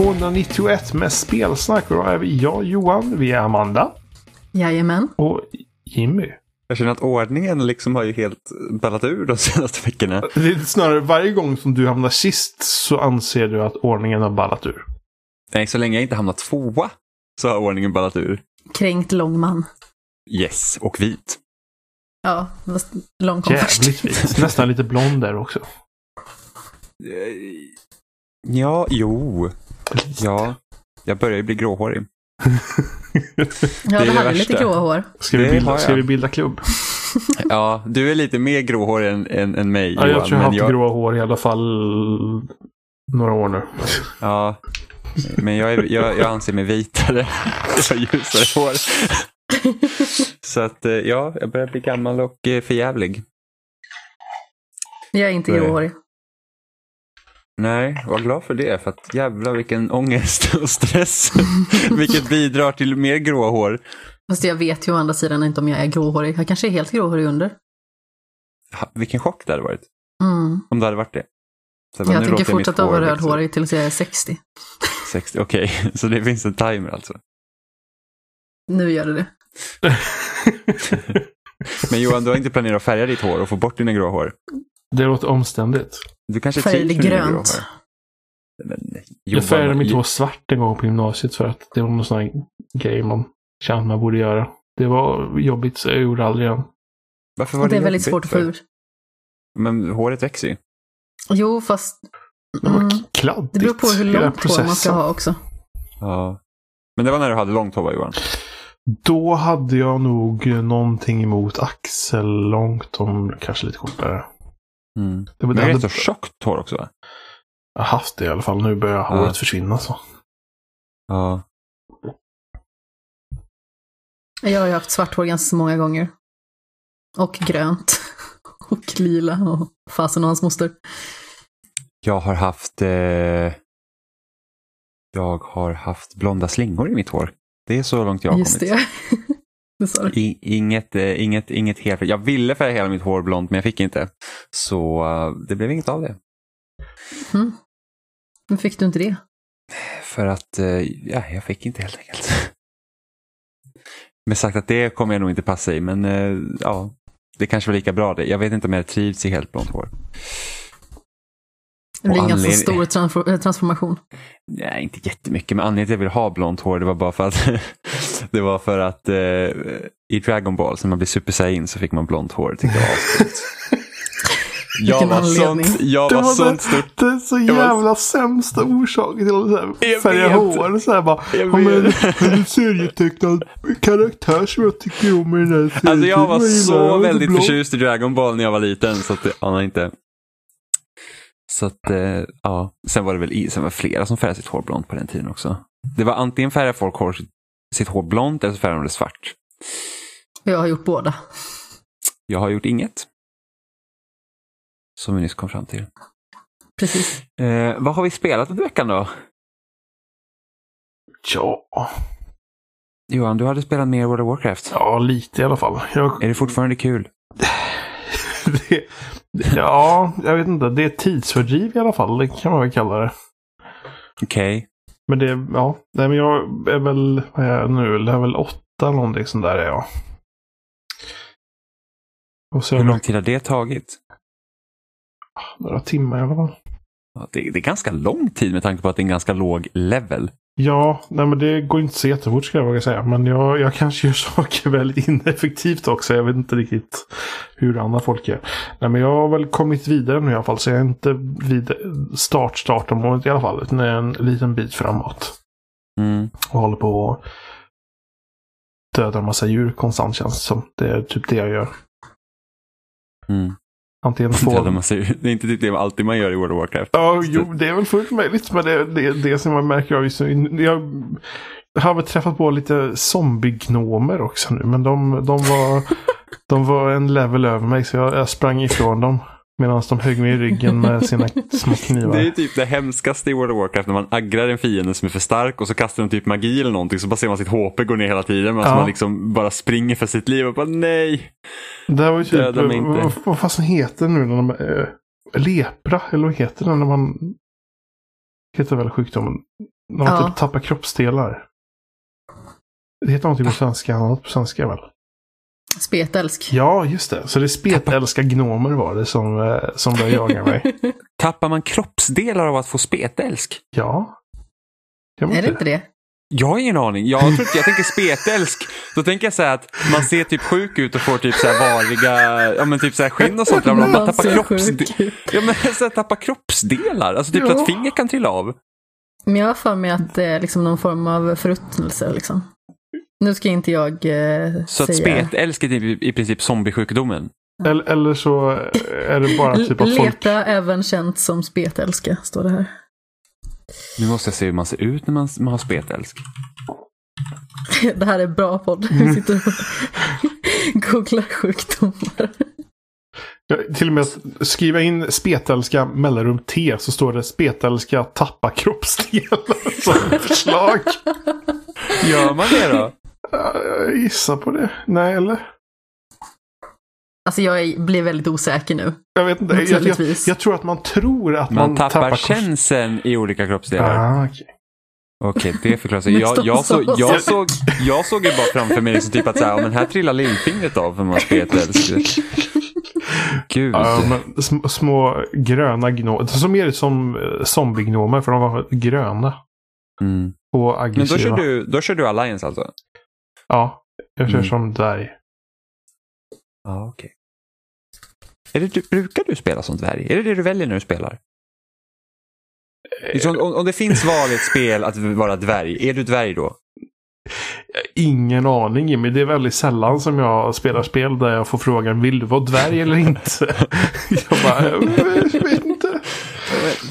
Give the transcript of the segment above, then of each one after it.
291 med spelsnack. Och då är vi jag, Johan, vi är Amanda Jajamän. och Jimmy. Jag känner att ordningen liksom har ju helt ballat ur de senaste veckorna. Det är snarare varje gång som du hamnar sist så anser du att ordningen har ballat ur. Nej, så länge jag inte hamnat tvåa så har ordningen ballat ur. Kränkt lång man. Yes, och vit. Ja, lång kom först. Jävligt fint. Nästan lite blond där också. Ja, jo. Ja, jag börjar ju bli gråhårig. Ja, det är du det hade lite gråa hår. Ska vi bilda, ska jag. vi bilda klubb? Ja, du är lite mer gråhårig än, än, än mig Ja, jag Johan, tror jag har haft gråa hår i alla fall några år nu. Ja, men jag, är, jag, jag anser mig vitare. Jag har ljusare hår. Så att eh, ja, jag börjar bli gammal och eh, förjävlig. Jag är inte gråhårig. Nej, var glad för det. För att jävla vilken ångest och stress. Vilket bidrar till mer grå hår. Fast jag vet ju å andra sidan inte om jag är gråhårig. Jag kanske är helt gråhårig under. Ha, vilken chock det hade varit. Mm. Om det hade varit det. Så bara, Jag tänker fortsätta vara rödhårig tills jag är 60. 60, Okej, så det finns en timer alltså. Nu gör det det. Men Johan, du har inte planerat att färga ditt hår och få bort dina grå hår? Det låter omständigt. Du kanske Färg trivs med dina grå grönt. Men, Jag färgade mitt hår svart en gång på gymnasiet för att det var någon sån här grej man kände man borde göra. Det var jobbigt så jag gjorde aldrig igen. Varför var det är väldigt svårt att få för? ur. Men håret växer ju. Jo, fast Det var Mm. kladdigt. det beror på hur långt hår man ska ha också. Ja. Men det var när du hade långt hår va, Johan? Då hade jag nog någonting emot axellångt om kanske lite kortare. Mm. Det var, Men det är hade, rätt så tjockt hår också jag har haft det i alla fall. Nu börjar Ja. håret försvinna så. Ja. Jag har ju haft svart hår ganska många gånger. Och grönt. Och lila och fasen och hans moster. Jag har haft... Eh... Jag har haft blonda slingor i mitt hår. Det är så långt jag har Just kommit. det. I, inget, eh, inget, inget helt... Jag ville färga hela mitt hår blont men jag fick inte. Så eh, det blev inget av det. Mm. Men fick du inte det? För att, eh, ja, jag fick inte helt enkelt. Med sagt att det kommer jag nog inte passa i, men ja, det kanske var lika bra det. Jag vet inte om jag trivs i helt blont hår. Det blir en ganska anledning- stor transfor- eh, transformation. Nej, inte jättemycket, men anledningen till att jag ville ha blont hår det var bara för att det var för att eh, i Dragon Ball, så när man blir Super Saiyan så fick man blont hår. Tyckte jag var jag var anledning. sånt, jag Det var var sånt det, stort. det är så var- jävla sämsta orsaken till att färga hår. Så här bara, Jag vet. en serietecknad karaktär som jag tycker om i den här serien. Alltså jag var så väldigt blå. förtjust i Dragon Ball när jag var liten så att det anar inte. Så att, eh, ja. Sen var det väl i- sen var flera som färgade sitt hår blont på den tiden också. Det var antingen färgade folk hår, sitt hår blont eller så färgade de det svart. Jag har gjort båda. Jag har gjort inget. Som vi nyss kom fram till. Precis. Eh, vad har vi spelat under veckan då? Ja, Johan, du hade spelat mer World of Warcraft. ja, lite i alla fall. Jag, Är det fortfarande kul? det, ja, jag vet inte. Det är tidsfördriv i alla fall. Det kan man väl kalla det. Okej. Men det, ja. Nej, men jag är väl, vad är jag nu? Level 8 eller någonting sånt där är jag. Och så Hur lång tid har det tagit? några timmar i alla fall. Det, det är ganska lång tid med tanke på att det är en ganska låg level. Ja, nej men det går inte så jättefort ska jag våga säga. Men jag, jag kanske gör saker väldigt ineffektivt också. Jag vet inte riktigt hur andra folk gör. Nej men jag har väl kommit vidare nu i alla fall. Så jag är inte vid start startområdet i alla fall. Utan är en liten bit framåt. Mm. Och håller på att döda en massa djur konstant känns det som. Det är typ det jag gör. Mm. Antingen Döda få... massa djur. Det är inte typ det alltid man gör i World of Warcraft. Ja, jo, det är väl fullt möjligt. Men det det, det som man märker av just nu. Jag har väl träffat på lite zombiegnomer också nu. Men de, de, var, de var en level över mig. Så jag, jag sprang ifrån dem. Medan de högg mig i ryggen med sina små knivar. Det är typ det hemskaste i World of Warcraft när man aggrar en fiende som är för stark och så kastar de typ magi eller någonting så bara ser man sitt HP gå ner hela tiden medan Ja. man liksom bara springer för sitt liv och bara nej. Det här var ju typ, vad, vad fasen heter det nu när de, äh, lepra, eller vad heter det när man Heter väl sjukdomen. När man Ja. typ tappar kroppsdelar. Det heter någonting på svenska, annat på svenska väl? Spetälsk. Ja, just det. Så det är spetälska gnomer var det som, eh, som började jaga mig. Tappar man kroppsdelar av att få spetälsk? Ja. Man Är det inte det? Jag har ingen aning. Jag, tror, inte- jag tänker spetälsk. Då tänker jag så här att man ser typ sjuk ut och får typ så här variga, ja men typ så här skinn och sånt. Man, man tappar, kroppsde- ja, men så här, tappar kroppsdelar. Alltså typ så Ja. att finger kan trilla av. Men jag har för mig att det är liksom någon form av förruttnelse liksom. Nu ska inte jag eh, Så att säga... spetälsk är typ, i princip zombiesjukdomen. Eller, eller så är det bara typ att folk... Leta även känt som spetälska, står det här. Nu måste jag se hur man ser ut när man, man har spetälsk. Det här är bra podd. Vi sitter och googlar sjukdomar. Ja, till och med att skriva in spetälska mellanrum T så står det spetälska tappa kroppsdelar som förslag. Gör man det då? Ja, Jag gissar på det. Nej, eller? Alltså jag är, blir väldigt osäker nu. Jag vet inte. Jag, jag, jag tror att man tror att man, Man tappar kors- känseln i olika kroppsdelar. Ah, okej. Okej, det förklarar sig. Men Jag, jag, såg, stopp, jag, såg, jag såg ju bara framför mig liksom typ att så här, men här trillar lillfingret av för man har spetälsk. Gud. Ja, men små, små gröna gnomer. Det såg mer ut som eh, zombiegnomer för de var gröna Mm. och Men aggressiva. då kör, du, då kör du Alliance alltså? Ja, jag kör Mm. som dvärg. Ja, okej. Är det, du, brukar du spela som dvärg? Är det det du väljer när du spelar? Liksom, om, om det finns val i ett spel att vara dvärg, är du dvärg då? Ingen aning Jimmy. Det är väldigt sällan som jag spelar spel där jag får frågan vill du vara dvärg eller inte? jag bara.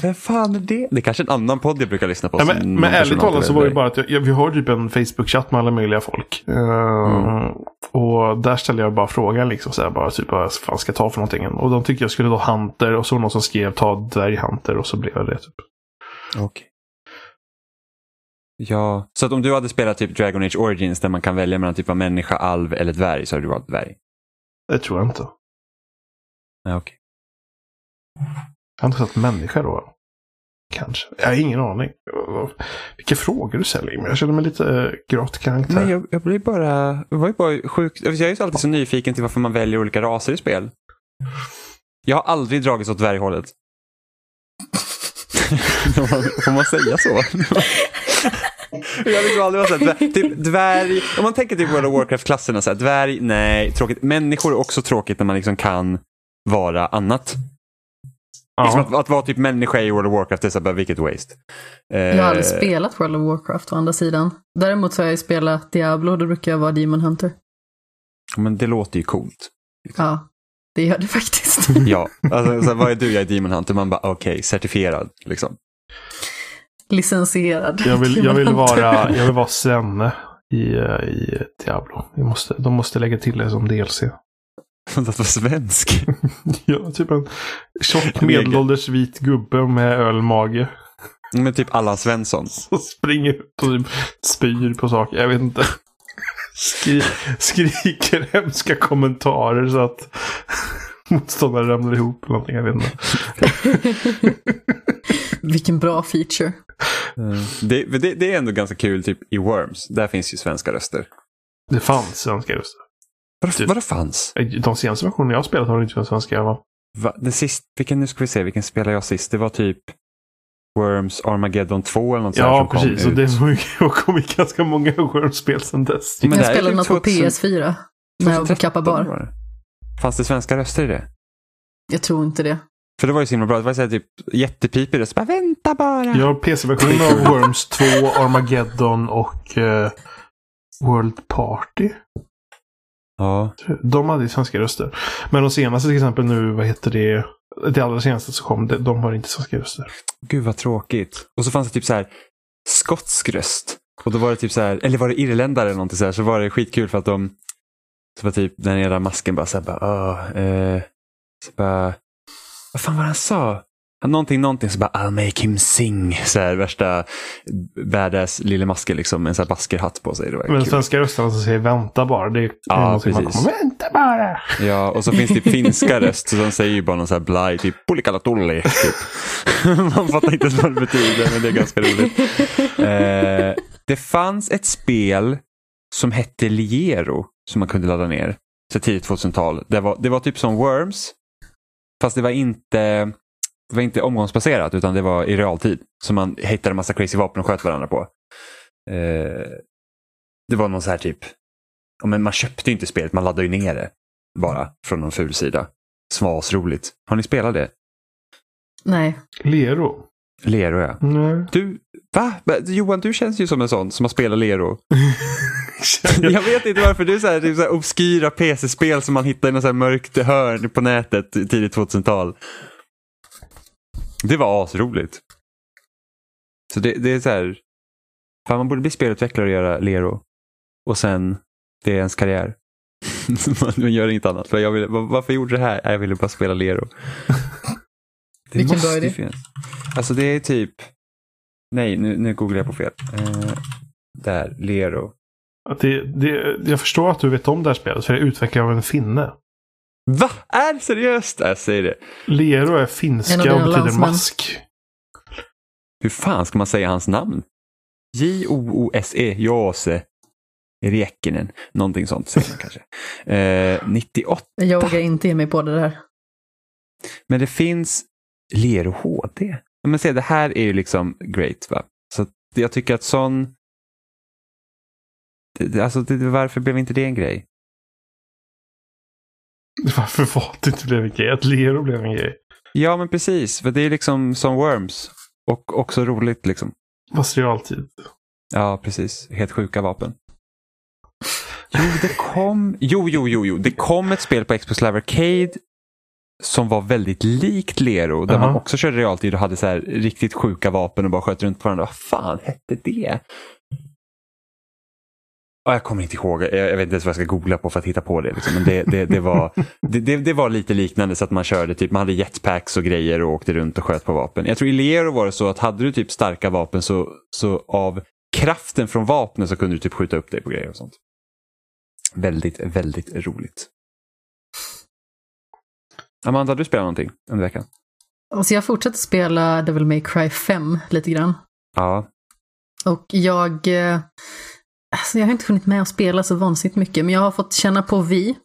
Vem fan är det? Det är kanske en annan podd jag brukar lyssna på. Ja, men, men ärligt talat så var det bara att jag, jag, vi har typ en Facebook-chatt med alla möjliga folk. Eh, Mm. Och där ställer jag bara frågan liksom så här, bara typ vad fan ska jag ta för någonting? Och de tyckte jag skulle ta Hunter och så var någon som skrev ta dvärg-Hunter och så blev jag det. Typ. Okej. Ja, så att om du hade spelat typ Dragon Age Origins där man kan välja mellan typ vara människa, alv eller dvärg så hade du varit dvärg? Det tror jag inte. Ja, okej. Jag har inte sett människa då. Kanske. Jag har ingen aning. Vilka frågor du ställer men Jag känner mig lite äh, grått karaktär. Nej, jag, jag blir bara, jag var ju bara sjukt, jag är ju alltid så nyfiken till varför man väljer olika raser i spel. Jag har aldrig dragits åt dvärghållet. Får man- säga så? Jag har liksom aldrig varit såhär, typ dvärg, om man tänker typ World of Warcraft-klasserna, dvärg, nej, tråkigt. Människor är också tråkigt när man liksom kan vara annat. Liksom att, att vara typ människa i World of Warcraft, det är så bara, vilket waste. Jag har aldrig Eh, spelat World of Warcraft å andra sidan. Däremot så har jag spelat Diablo, då brukar jag vara Demon Hunter. Men det låter ju coolt. Ja, det gör det faktiskt. Ja, alltså, så vad är du? Jag är Demon Hunter. Man bara, okej, certifierad. Liksom. Licensierad. Jag, vill, jag, vill vara, jag vill vara Svenne i, eh, i Diablo. Vi måste, de måste lägga till det som DLC. Att vara svensk. Ja, typ en tjock medelålders vit gubbe med ölmage. Men typ Allan Svensson. Som springer ut och typ spyr på saker. Jag vet inte. Skri, skriker hemska kommentarer så att motståndare ramlar ihop eller någonting. Jag vet inte. Vilken bra feature. Det, det, det är ändå ganska kul typ i Worms. Där finns ju svenska röster. Det fanns svenska röster. Vadå, Typ. vadå fanns? De senaste versionerna jag har spelat har det inte funnits svenska. Va? Va? Den sist, vilken, nu ska vi se, vilken spelade jag sist? Det var typ Worms Armageddon 2 eller något sånt här Ja, som kom precis. Och ut. det har kommit ganska många Worms-spel sedan dess. Men det jag spelade något på 2000 PS4. När jag var på Kappa 2013 Bar. det. Fanns det svenska röster i det? Jag tror inte det. För det var ju så himla bra. Det var så här, typ jättepipig röst. Bara vänta bara. Jag har PC-versionen av Worms 2, Armageddon och eh, World Party. Ja. De hade ju svenska röster. Men de senaste till exempel nu, vad heter det? Det allra senaste som kom, de, har inte svenska röster. Gud vad tråkigt. Och så fanns det typ så här skotsk röst. Och då var det typ så här, eller var det irländare eller någonting så här, så var det skitkul för att de, så var typ den ena masken bara så här, bara, åh, eh, så bara, vad fan var det han sa? Någonting, någonting så bara I'll make him sing. Så här, värsta badass lille maske liksom med en sån här baskerhatt på sig. Det var Men kul. svenska rösten som säger vänta bara. Det är Ja, någonting man precis. kommer, Vänta bara! Ja, och så finns det finska röst, så de säger ju bara någon så här blaj, typ pullikalatulli. Typ. Man fattar inte vad det betyder, men det är ganska roligt. Eh, det fanns ett spel som hette Liero som man kunde ladda ner. Så tidigt 2000-tal. Det var, det var typ som Worms. Fast det var inte, det var inte omgångsbaserat utan det var i realtid. Så man hittade en massa crazy vapen och sköt varandra på. Eh, det var någon så här typ, men man köpte ju inte spelet, man laddade ju ner det bara från någon ful sida. Svasroligt. Har ni spelat det? Nej. Lero? Lero ja. Nej. Du, va? Johan, du känns ju som en sån som har spelat Lero. Jag vet inte varför. Det är så här, det är så här obskyra PC-spel som man hittar i något så här mörkt hörn på nätet tidigt 2000-tal. Det var asroligt. Så det, det är så här. Fan, man borde bli spelutvecklare och göra Lero. Och sen, det är ens karriär. man, gör inget annat. För jag ville, var- varför gjorde det här? Jag ville bara spela Lero. Det Vilken måste bra ju idé. finnas. Alltså det är typ, nej nu, nu googlar jag på fel. Eh, där, Lero. Att det, det, jag förstår att du vet om det här spelet, för det är utvecklat av en finne. Va? Är det seriöst? Jag säger det. Lero är En av finska och betyder landsmän. mask. Hur fan ska man säga hans namn? J-O-O-S-E, Jose Riekinen. Någonting sånt säger man kanske. Eh, 98. Jag vågar inte ge mig på det där. Men det finns Lero HD. Men se, det här är ju liksom great. Va? Så jag tycker att sån... Alltså, varför blev inte det en grej? Varför var det inte blev en grej? Att Lero blev en grej. Ja, men precis. För det är liksom som Worms. Och också roligt liksom. Fast realtid. Ja, precis. Helt sjuka vapen. Jo, det kom... Jo, jo, jo, jo. Det kom ett spel på Xbox Live Arcade som var väldigt likt Lero. Där man Jaha. också körde realtid och hade så här riktigt sjuka vapen och bara sköt runt på varandra. Vad fan hette det? Ja, jag kommer inte ihåg. Jag, jag vet inte ens vad jag ska googla på för att hitta på det. Liksom. Men det, det, det, var, det, det, var lite liknande så att man körde typ, man hade jetpacks och grejer och åkte runt och sköt på vapen. Jag tror i Lero var det så att hade du typ starka vapen så, så av kraften från vapnen så kunde du typ skjuta upp dig på grejer och sånt. Väldigt, väldigt roligt. Amanda, du spelat någonting under veckan? Alltså jag fortsätter spela Devil May Cry 5 lite grann. Ja. Och jag... eh, Alltså jag har inte hunnit med att spela så vansinnigt mycket, men jag har fått känna på vi.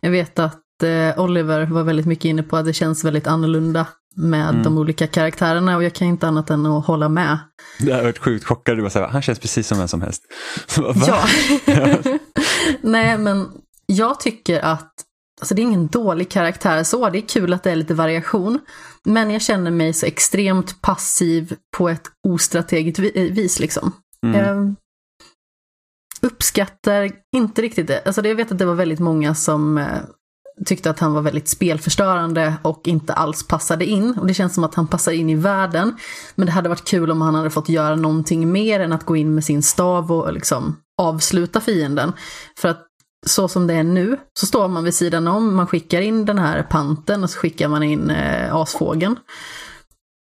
Jag vet att eh, Oliver var väldigt mycket inne på att det känns väldigt annorlunda med Mm. de olika karaktärerna och jag kan inte annat än att hålla med. Det har varit sjukt chockad. Du bara så här, han känns precis som vem som helst. Så? Ja. Nej, men jag tycker att Alltså det är ingen dålig karaktär så, det är kul att det är lite variation. Men jag känner mig så extremt passiv på ett ostrategiskt vi- vis liksom. Mm. Jag uppskattar inte riktigt det. Alltså jag vet att det var väldigt många som eh, tyckte att han var väldigt spelförstörande och inte alls passade in. Och det känns som att han passar in i världen. Men det hade varit kul om han hade fått göra någonting mer än att gå in med sin stav och liksom avsluta fienden. För att så som det är nu så står man vid sidan om, man skickar in den här panten och så skickar man in eh, asfågeln.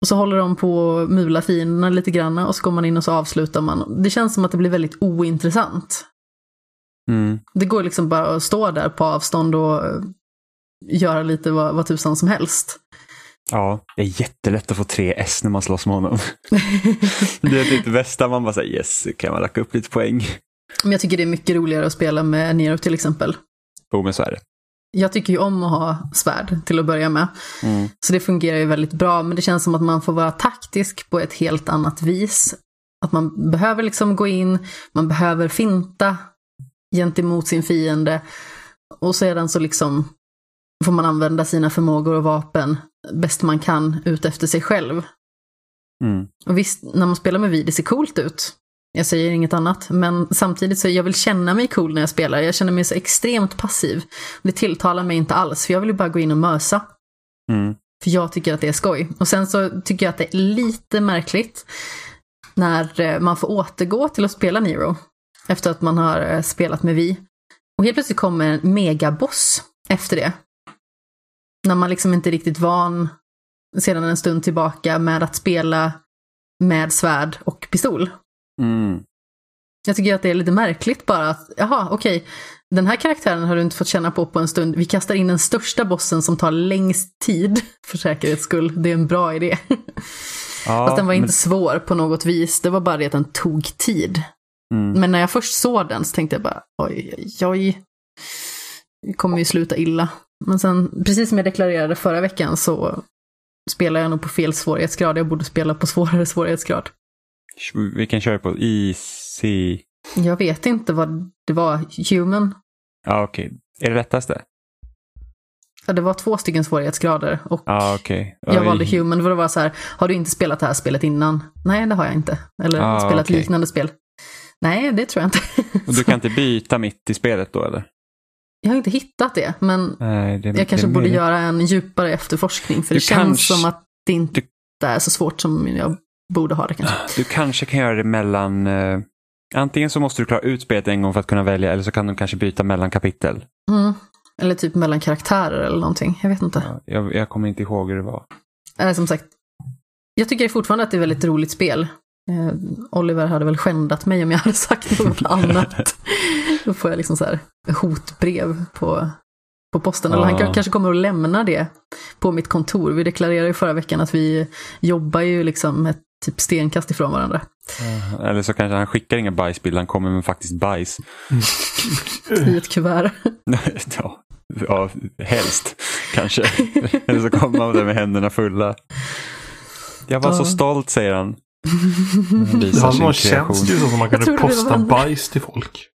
Och så håller de på att mula fienderna lite grann och så går man in och så avslutar man. Det känns som att det blir väldigt ointressant. Mm. Det går liksom bara att stå där på avstånd och eh, göra lite vad, vad tusan som helst. Ja, det är jättelätt att få tre S när man slåss med honom. det är typ det bästa, man bara säger yes, kan man racka upp lite poäng. Men jag tycker det är mycket roligare att spela med Nero till exempel. Jo, men så är det. Jag tycker ju om att ha svärd till att börja med. Mm. Så det fungerar ju väldigt bra, men det känns som att man får vara taktisk på ett helt annat vis. Att man behöver liksom gå in, man behöver finta gentemot sin fiende. Och sedan så liksom får man använda sina förmågor och vapen bäst man kan ut efter sig själv. Mm. Och visst, när man spelar med vid, det ser coolt ut. Jag säger inget annat, men samtidigt så jag vill känna mig cool när jag spelar. Jag känner mig så extremt passiv. Det tilltalar mig inte alls, för jag vill ju bara gå in och mösa. Mm. För jag tycker att det är skoj. Och sen så tycker jag att det är lite märkligt när eh, man får återgå till att spela Nero. Efter att man har eh, spelat med Vi. Och helt plötsligt kommer en megaboss efter det. När man liksom inte är riktigt van sedan en stund tillbaka med att spela med svärd och pistol. Mm. Jag tycker att det är lite märkligt bara att, jaha, okej, den här karaktären har du inte fått känna på på en stund. Vi kastar in den största bossen som tar längst tid, för säkerhets skull. Det är en bra idé. Ja, Fast den var men- inte svår på något vis, det var bara det att den tog tid. Mm. Men när jag först såg den så tänkte jag bara, oj, oj, oj. Det kommer ju sluta illa. Men sen, precis som jag deklarerade förra veckan så spelar jag nog på fel svårighetsgrad. Jag borde spela på svårare svårighetsgrad. Vi kan köra på easy. Jag vet inte vad det var. Human. Ja, okej. Är det lättaste? Ja, det var två stycken svårighetsgrader och Ja, okej. Ja, jag valde human för det var så här, har du inte spelat det här spelet innan? Nej, det har jag inte. Eller Ah, spelat okej. liknande spel. Nej, det tror jag inte. Och du kan inte byta mitt i spelet då eller? Jag har inte hittat det, men Nej, det, jag kanske det borde göra en djupare efterforskning. För Du det känns kanske- som att det inte du- är så svårt som jag borde ha det kanske. Du kanske kan göra det mellan... Eh, antingen så måste du klara ut spelet en gång för att kunna välja eller så kan du kanske byta mellan kapitel. Mm. Eller typ mellan karaktärer eller någonting. Jag vet inte. Ja, jag, jag kommer inte ihåg hur det var. Äh, som sagt, jag tycker fortfarande att det är väldigt roligt spel. Eh, Oliver hade väl skändat mig om jag hade sagt något annat. Då får jag liksom så här hotbrev på, på posten. Eller han kanske kommer att lämna det på mitt kontor. Vi deklarerade ju förra veckan att vi jobbar ju liksom ett typ stenkast ifrån varandra. Eller så kanske han skickar inga bajsbilder, han kommer med faktiskt bajs. I ett kuvert. ja, ja, helst kanske. eller så kommer han där med händerna fulla. Jag var så stolt säger han. Det hade kreation. känts ju som man kunde posta bajs till folk.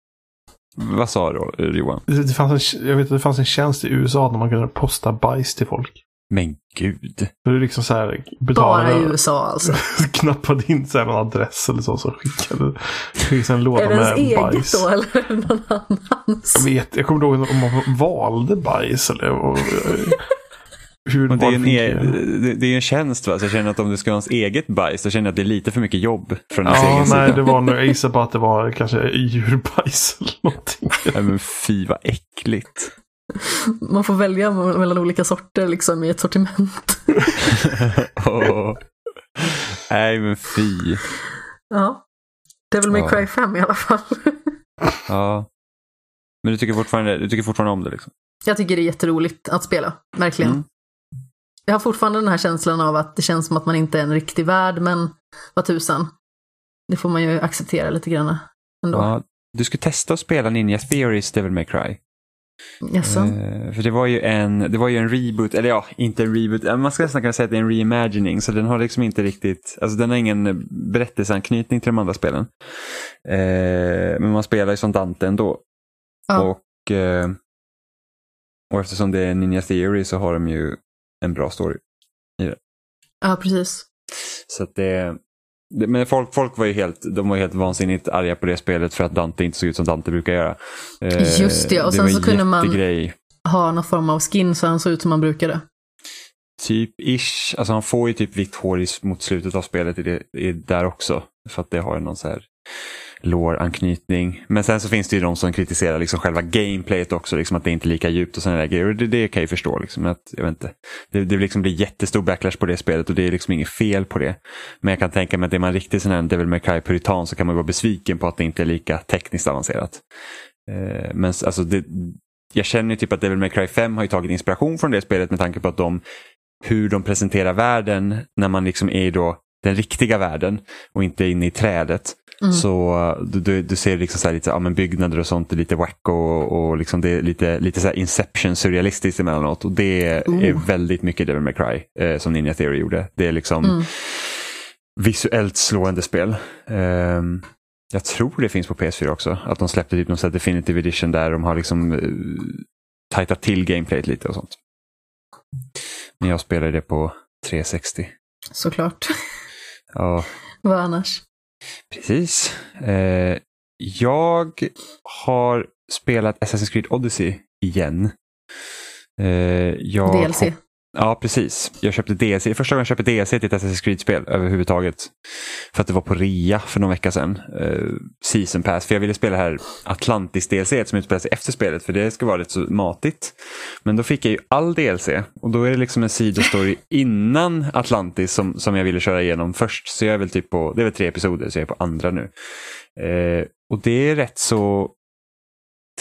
Vad sa du Johan? Det, det fanns en, jag vet att det fanns en tjänst i USA där man kunde posta bajs till folk. Men gud. Det är liksom så här, Bara i USA alltså. knappade in så här en adress eller så, så skickade skickade en låda Är det ens med eget bajs. då eller är det någon annans? Jag vet, jag kommer ihåg om man valde bajs eller och, hur det, är en e- det, det är en tjänst va? Så jag känner att om du ska ha ens eget bajs, då känner jag att det är lite för mycket jobb från Ja, egen nej, sida. det var nog, jag gissar på att det var kanske djurbajs eller någonting. Nej, men fy vad äckligt. Man får välja mellan olika sorter liksom i ett sortiment. Åh. Nej men fy. Ja. Devil May Ja. Cry 5 i alla fall. Ja. Men du tycker fortfarande, du tycker fortfarande om det liksom? Jag tycker det är jätteroligt att spela, verkligen. Mm. Jag har fortfarande den här känslan av att det känns som att man inte är en riktig värld, men vad tusan. Det får man ju acceptera lite grann ändå. Ja, du skulle testa att spela Ninja Theories Devil May Cry. Jaså? Eh, för det var, ju en, det var ju en reboot, eller ja, inte en reboot, man ska nästan kunna säga att det är en reimagining, så den har liksom inte riktigt, alltså den har ingen berättelseanknytning till de andra spelen. Eh, men man spelar ju som Dante ändå. Ja. Och, eh, och eftersom det är Ninja Theory så har de ju en bra story. Ja, precis. Så att det, det, men folk, folk var ju helt, de var helt vansinnigt arga på det spelet för att Dante inte såg ut som Dante brukar göra. Eh, Just det, och sen var så kunde man-. Ha någon form av skin så han såg ut som han brukade. Typ ish, alltså han får ju typ vitt hår mot slutet av spelet i det, i, där också. För att det har någon så här lore-anknytning. Men sen så finns det ju de som kritiserar liksom själva gameplayet också, liksom att det inte är lika djupt och sådana där grejer. Och det, det kan jag ju förstå. Liksom, att, jag vet inte, det, det liksom blir jättestor backlash på det spelet och det är liksom inget fel på det. Men jag kan tänka mig att är man riktigt sån här Devil May Cry puritan så kan man vara besviken på att det inte är lika tekniskt avancerat. Eh, men alltså det, jag känner ju typ att Devil May Cry 5 har ju tagit inspiration från det spelet med tanke på att de hur de presenterar världen när man liksom är i då den riktiga världen och inte inne i trädet. Mm. Så uh, du, du, ser liksom så här lite ja, men byggnader och sånt är lite wacko och, och liksom det är lite, lite så Inception surrealistiskt emellanåt. Och det är Oh. väldigt mycket Devil May Cry eh, som Ninja Theory gjorde. Det är liksom Mm. visuellt slående spel. Ehm, jag tror det finns på PS4 också. Att de släppte typ någon sån Definitive Edition där de har liksom uh, tajtat till gameplayet lite och sånt. Men jag spelade det på 360. Såklart. Ja, Vad annars? Precis. Eh, jag har spelat Assassin's Creed Odyssey igen. Eh, jag DLC. hop- Ja, precis. Jag köpte DLC. Det är första gången jag köpte DLC till ett Assassin's Creed-spel överhuvudtaget. För att det var på rea för någon vecka sedan. Uh, season Pass. För jag ville spela det här Atlantis-DLC som utspelar sig efter spelet. För det ska vara lite så matigt. Men då fick jag ju all DLC. Och då är det liksom en sidostory innan Atlantis som, som jag ville köra igenom först. Så jag är väl typ på, det är väl tre episoder, så jag är på andra nu. Uh, och det är rätt så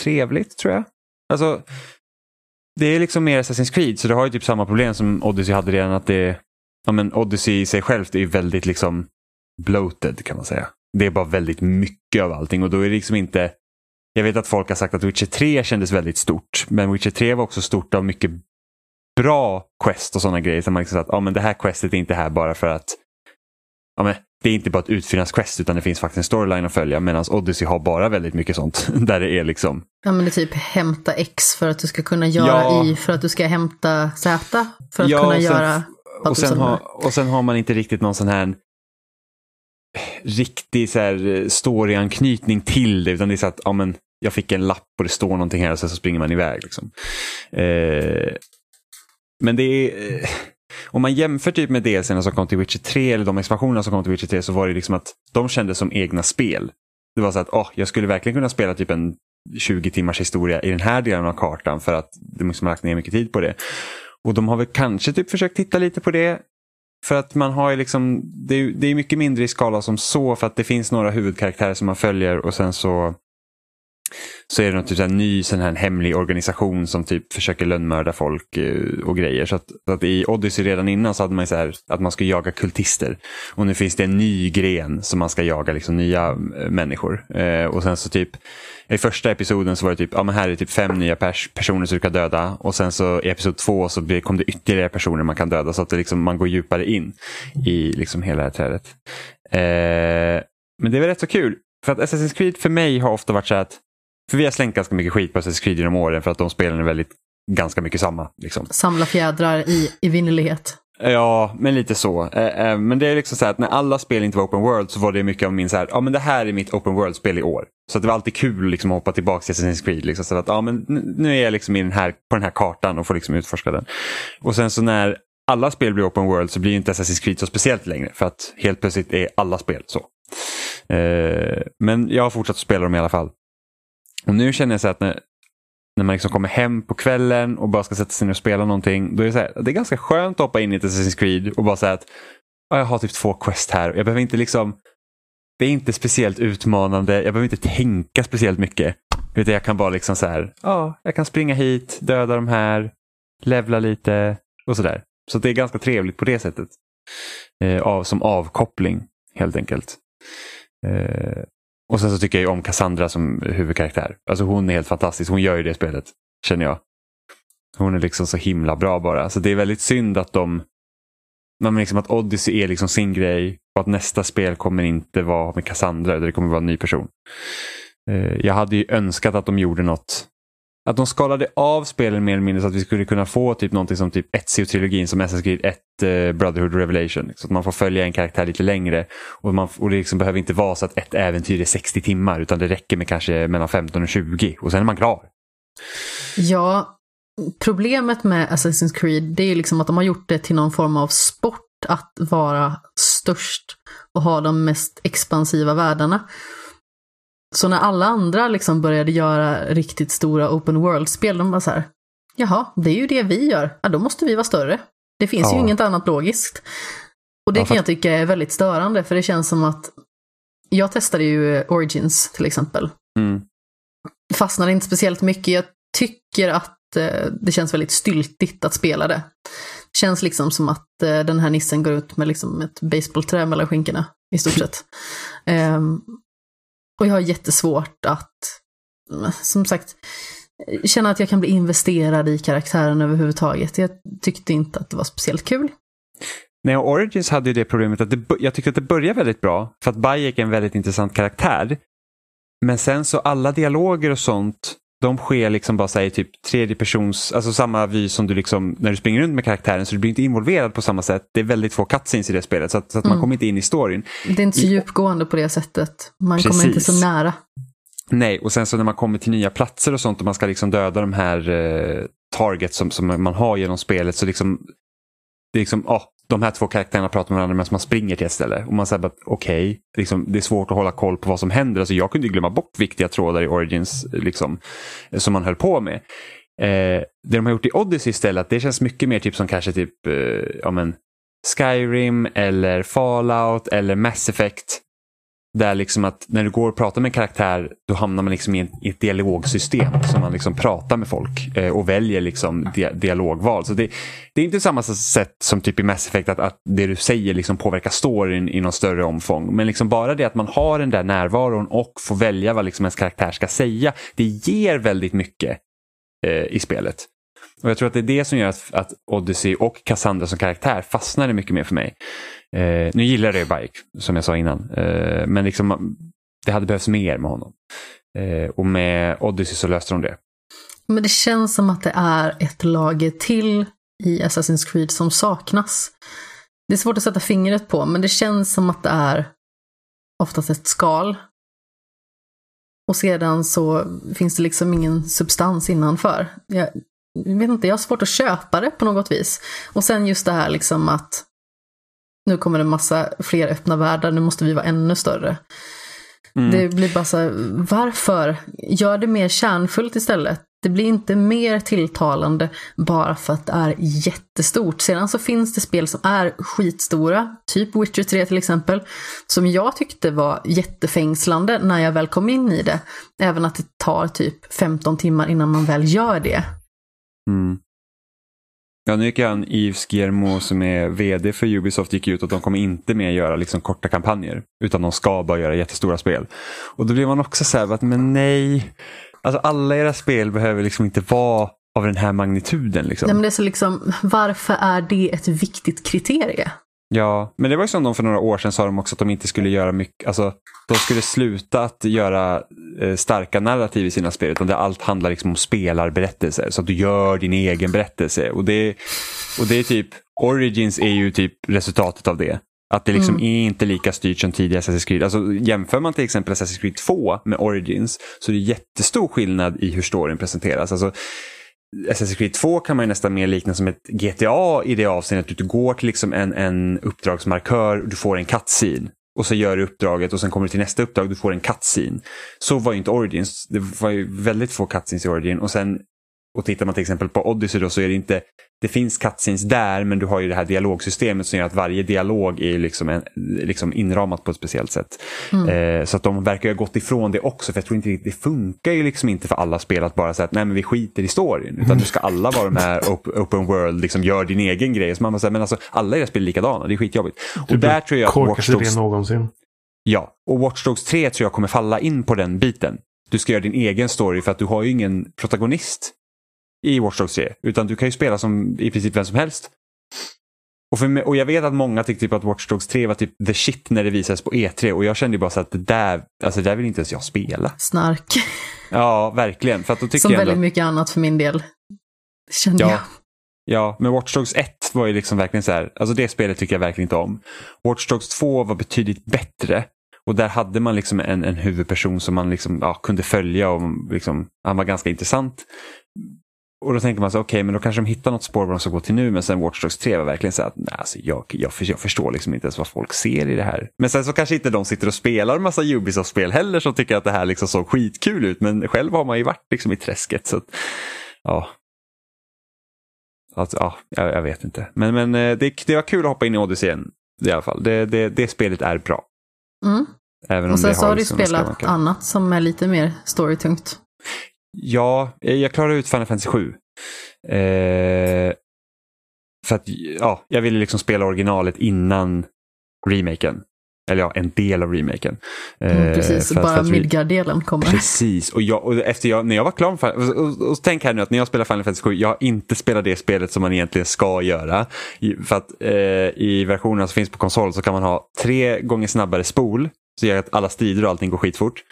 trevligt tror jag. Alltså, det är liksom mer Assassin's Creed så det har ju typ samma problem som Odyssey hade redan. att det ja, men Odyssey i sig självt är ju väldigt liksom bloated kan man säga. Det är bara väldigt mycket av allting och då är det liksom inte jag vet att folk har sagt att Witcher 3 kändes väldigt stort men Witcher 3 var också stort av mycket bra quest och sådana grejer. Så man liksom att ja, men det här questet är inte här bara för att ja, men det är inte bara ett utfyllnadsquest utan det finns faktiskt en storyline att följa medan Odyssey har bara väldigt mycket sånt. Där det är liksom... Ja men det är typ hämta X för att du ska kunna göra ja. Y för att du ska hämta Z för att ja, kunna och sen, göra och sen, har, och sen har man inte riktigt någon sån här riktig så här storyanknytning till det utan det är så att ja, men jag fick en lapp och det står någonting här och sen så springer man iväg. Liksom. Eh, men det är... Om man jämför typ med DLC som kom till Witcher 3 eller de expansionerna som kom till Witcher 3 så var det liksom att de kändes som egna spel. Det var så att oh, jag skulle verkligen kunna spela typ en 20 timmars historia i den här delen av kartan för att de liksom har lagt ner mycket tid på det. Och de har väl kanske typ försökt titta lite på det. För att man har ju liksom, det är, det är mycket mindre i skala som så för att det finns några huvudkaraktärer som man följer och sen så så är det någon typ en ny sån här hemlig organisation som typ försöker lönnmörda folk eh, och grejer. Så att, så att, i Odyssey redan innan så hade man så här att man ska jaga kultister. Och nu finns det en ny gren som man ska jaga liksom nya eh, människor. Eh, och sen så typ i första episoden så var det typ, ja men här är typ fem nya pers personer som du kan döda. Och sen så i episod två så kom det ytterligare personer man kan döda. Så att det liksom, man går djupare in i liksom hela det här trädet. Eh, men det är väl rätt så kul. För att Assassin's Creed för mig har ofta varit så att för vi har slängt ganska mycket skit på Assassin's Creed genom åren för att de spelen är väldigt, ganska mycket samma. Liksom. Samla fjädrar i evinnerlighet. Ja, men lite så. Eh, eh, men det är liksom så att när alla spel inte var open world så var det mycket av min så här, ja men det här är mitt open world-spel i år. Så det var alltid kul liksom, att hoppa tillbaka till Assassin's Creed. Liksom, så att, ja, men nu är jag liksom i den här, på den här kartan och får liksom utforska den. Och sen så när alla spel blir open world så blir inte Assassin's Creed så speciellt längre. För att helt plötsligt är alla spel så. Eh, men jag har fortsatt att spela dem i alla fall. Och nu känner jag så att när, när man liksom kommer hem på kvällen och bara ska sätta sig ner och spela någonting. Då är det, så här, det är ganska skönt att hoppa in i ett Assassin's Creed och bara säga att jag har typ två quest här. Jag behöver inte liksom det är inte speciellt utmanande. Jag behöver inte tänka speciellt mycket. Utan jag kan bara liksom så här, ja, jag kan springa hit, döda de här, levla lite och sådär. Så det är ganska trevligt på det sättet. Eh, av, som avkoppling helt enkelt. Eh, och sen så tycker jag ju om Cassandra som huvudkaraktär. Alltså hon är helt fantastisk. Hon gör ju det spelet, känner jag. Hon är liksom så himla bra bara. Så det är väldigt synd att de... Men liksom att Odyssey är liksom sin grej och att nästa spel kommer inte vara med Cassandra, utan det kommer vara en ny person. Eh, jag hade ju önskat att de gjorde något att de skalade av spelen mer eller mindre så att vi skulle kunna få typ någonting som typ Ezio-trilogin som Assassin's Creed 1 eh, Brotherhood Revelation. Så att man får följa en karaktär lite längre. Och, man, och det liksom behöver inte vara så att ett äventyr är 60 timmar utan det räcker med kanske mellan 15 och 20 och sen är man klar. Ja, problemet med Assassin's Creed det är liksom att de har gjort det till någon form av sport att vara störst och ha de mest expansiva världarna. Så när alla andra liksom började göra riktigt stora open world-spel, de var så här, jaha, det är ju det vi gör, ja då måste vi vara större. Det finns ja. ju inget annat logiskt. Och det ja, kan jag tycka är väldigt störande, för det känns som att jag testade ju Origins till exempel. Mm. Fastnade inte speciellt mycket. Jag tycker att eh, det känns väldigt styltigt att spela det. Känns liksom som att eh, den här nissen går ut med liksom ett baseballträ mellan skinkorna i stort sett. Um, och jag har jättesvårt att, som sagt, känna att jag kan bli investerad i karaktären överhuvudtaget. Jag tyckte inte att det var speciellt kul. Nej, Origins hade ju det problemet att det, jag tyckte att det började väldigt bra. För att Bayek är en väldigt intressant karaktär. Men sen så alla dialoger och sånt de sker liksom bara i typ tredje persons, alltså samma vy som du liksom när du springer runt med karaktären så du blir inte involverad på samma sätt. Det är väldigt få cutscenes i det spelet så att, så att mm. man kommer inte in i storyn. Det är inte så djupgående på det sättet. Man precis. kommer inte så nära. Nej, och sen så när man kommer till nya platser och sånt och man ska liksom döda de här eh, targets som, som man har genom spelet så liksom det är liksom, oh, de här två karaktärerna pratar med varandra medan man springer till ett ställe. Och man säger att okej, okay, liksom, det är svårt att hålla koll på vad som händer. Alltså, jag kunde glömma bort viktiga trådar i Origins liksom, eh, som man höll på med. Eh, det de har gjort i Odyssey istället, det känns mycket mer typ som kanske typ eh, ja, men Skyrim eller Fallout eller Mass Effect. Där liksom att när du går och pratar med en karaktär då hamnar man liksom i, en, i ett dialogsystem som man liksom pratar med folk eh, och väljer liksom dia dialogval. Så det, det, är inte samma sätt som typ i Mass Effect att, att det du säger liksom påverkar storyn i någon större omfång. Men liksom bara det att man har den där närvaron och får välja vad liksom ens karaktär ska säga. Det ger väldigt mycket eh, i spelet. Och Jag tror att det är det som gör att, att Odyssey och Cassandra som karaktär fastnade mycket mer för mig. Eh, nu gillar jag Bike, som jag sa innan, eh, men liksom, det hade behövts mer med honom. Eh, och med Odyssey så löste de det. Men det känns som att det är ett lager till i Assassin's Creed som saknas. Det är svårt att sätta fingret på, men det känns som att det är oftast ett skal. Och sedan så finns det liksom ingen substans innanför. Jag, vet inte, jag har svårt att köpa det på något vis. Och sen just det här liksom att nu kommer det massa fler öppna världar, nu måste vi vara ännu större. Mm. Det blir bara så här, varför? Gör det mer kärnfullt istället. Det blir inte mer tilltalande bara för att det är jättestort. Sedan så finns det spel som är skitstora, typ Witcher 3 till exempel, som jag tyckte var jättefängslande när jag väl kom in i det. Även att det tar typ 15 timmar innan man väl gör det. Mm. Ja, nu gick han Yves Guillermo som är vd för Ubisoft gick ut att de kommer inte mer göra liksom korta kampanjer. Utan de ska bara göra jättestora spel. Och då blir man också så här, men nej. Alltså alla era spel behöver liksom inte vara av den här magnituden. Liksom. Nej, men det är så liksom, varför är det ett viktigt kriterie? Ja, men det var ju som de för några år sedan sa de också att de inte skulle göra mycket, alltså de skulle sluta att göra eh, starka narrativ i sina spel utan det allt handlar liksom om spelarberättelser så att du gör din egen berättelse och det, och det är typ, Origins är ju typ resultatet av det. Att det liksom mm. är inte lika styrt som tidigare Assassin's Creed. Alltså, jämför man till exempel Assassin's Creed 2 med Origins så är det jättestor skillnad i hur storyn presenteras. Alltså, Assassin's Creed 2 kan man ju nästan mer likna som ett GTA i det avseendet du går till liksom en, en uppdragsmarkör och du får en cutscene. Och så gör du uppdraget och sen kommer du till nästa uppdrag och du får en cutscene. Så var ju inte Origins. Det var ju väldigt få cutscenes i Origin. Och sen och tittar man till exempel på Odyssey då så är det inte, det finns cutscenes där men du har ju det här dialogsystemet som gör att varje dialog är liksom, en, liksom inramat på ett speciellt sätt. Mm. Eh, så att de verkar ha gått ifrån det också för jag tror inte det funkar ju liksom inte för alla spel att bara säga att nej men vi skiter i storyn. Utan nu ska alla vara de här open world, liksom gör din egen grej. Så man säger, men alltså alla era spel är likadana, det är skitjobbigt. Och där tror jag att Watch Dogs... någonsin. Ja, och Watch Dogs 3 tror jag kommer falla in på den biten. Du ska göra din egen story för att du har ju ingen protagonist i Watch Dogs 3. Utan du kan ju spela som i princip vem som helst. Och, för, och jag vet att många tyckte typ att Watch Dogs 3 var typ the shit när det visades på E3 och jag kände bara så att det där, alltså det där vill inte ens jag spela. Snark. Ja, verkligen. För att då Som jag väldigt mycket annat för min del. Kände ja. jag. Ja, men Watch Dogs 1 var ju liksom verkligen så här, alltså det spelet tycker jag verkligen inte om. Watch Dogs 2 var betydligt bättre. Och där hade man liksom en, en huvudperson som man liksom, ja, kunde följa och liksom, han var ganska intressant. Och då tänker man så okej, okay, men då kanske de hittar något spår vad de ska gå till nu. Men sen Watch Dogs 3 var verkligen så att nej, alltså, jag, jag, jag förstår liksom inte ens vad folk ser i det här. Men sen så kanske inte de sitter och spelar en massa Ubisoft-spel heller som tycker att det här liksom såg skitkul ut. Men själv har man ju varit liksom i träsket. Så att, ja. Alltså, ja, jag, jag, vet inte. Men, men eh, det, det var kul att hoppa in i Odyssey i alla fall. Det, det, det spelet är bra. Mm. Även och sen så har du liksom spelat annat som är lite mer storytungt. Ja, jag klarade ut Final Fantasy 7. Eh, för att ja, jag ville liksom spela originalet innan remaken. Eller ja, en del av remaken. Mm, eh, precis, bara Midgard-delen kommer. Precis, och, jag, och efter jag, när jag var klar med Final och, och, och, tänk här nu att när jag spelar Final Fantasy 7, jag har inte spelat det spelet som man egentligen ska göra. För att eh, i versionerna som finns på konsol så kan man ha tre gånger snabbare spol så gör att alla strider och allting går skitfort.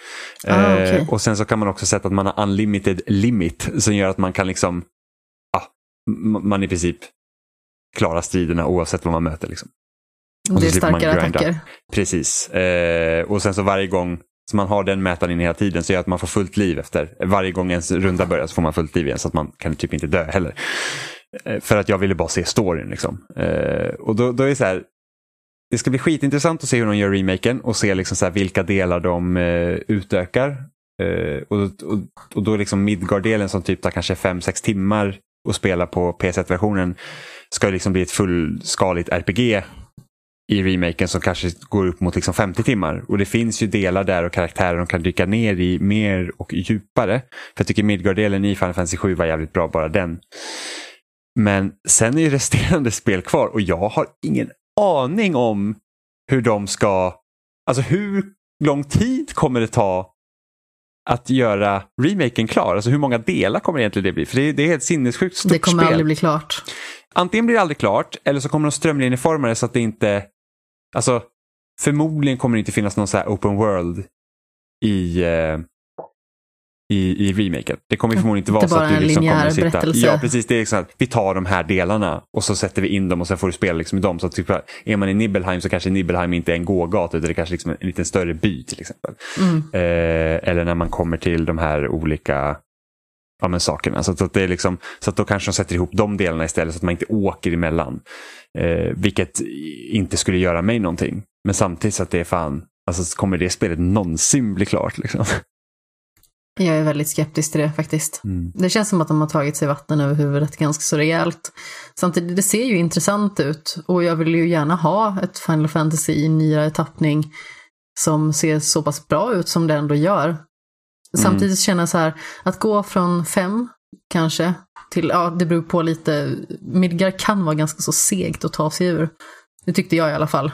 Ah, okay. eh, och sen så kan man också sätta att man har unlimited limit som gör att man kan liksom, ja, man i princip klarar striderna oavsett vad man möter. Liksom. Och det är starkare attacker. Precis. Eh, och sen så varje gång som man har den mätaren hela tiden så gör att man får fullt liv efter. Varje gång ens runda börjar så får man fullt liv igen så att man kan typ inte dö heller. Eh, För att jag ville bara se storyn. Liksom. Eh, och då, då är det så här, det ska bli skitintressant att se hur de gör remaken och se liksom så här vilka delar de eh, utökar. Eh, och, och, och då liksom Midgard-delen som typ tar kanske 5-6 timmar att spela på PS1-versionen ska liksom bli ett fullskaligt RPG i remaken som kanske går upp mot liksom 50 timmar. Och det finns ju delar där och karaktärer de kan dyka ner i mer och djupare. För jag tycker Midgard-delen i Final Fantasy 7 var jävligt bra, bara den. Men sen är ju resterande spel kvar och jag har ingen aning om hur de ska, alltså hur lång tid kommer det ta att göra remaken klar? Alltså hur många delar kommer egentligen det bli? För det är, det helt sinnessjukt stort Det kommer spel. aldrig bli klart. Antingen blir det aldrig klart eller så kommer de strömlinjeforma det så att det inte, alltså förmodligen kommer det inte finnas någon så här open world i, eh, i, i remaken. Det kommer förmodligen inte vara så att du liksom kommer sitta... berättelse. Ja, precis. Det är att vi tar de här delarna och så sätter vi in dem och sen får du spela liksom i dem. Så att typ, är man i Nibelheim så kanske Nibelheim inte är en gågata utan det är kanske liksom en lite större by till exempel. Mm. Eh, eller när man kommer till de här olika ja, men sakerna. Så att, det är liksom, så att då kanske de sätter ihop de delarna istället så att man inte åker emellan. Eh, vilket inte skulle göra mig någonting. Men samtidigt så att det är fan, alltså kommer det spelet någonsin bli klart? Liksom? Jag är väldigt skeptisk till det faktiskt. Mm. Det känns som att de har tagit sig vatten över huvudet ganska så rejält. Samtidigt, det ser ju intressant ut och jag vill ju gärna ha ett Final Fantasy i nyare tappning som ser så pass bra ut som det ändå gör. Samtidigt känner jag så här, att gå från fem kanske till, ja det beror på lite, Midgar kan vara ganska så segt att ta sig ur. Det tyckte jag i alla fall.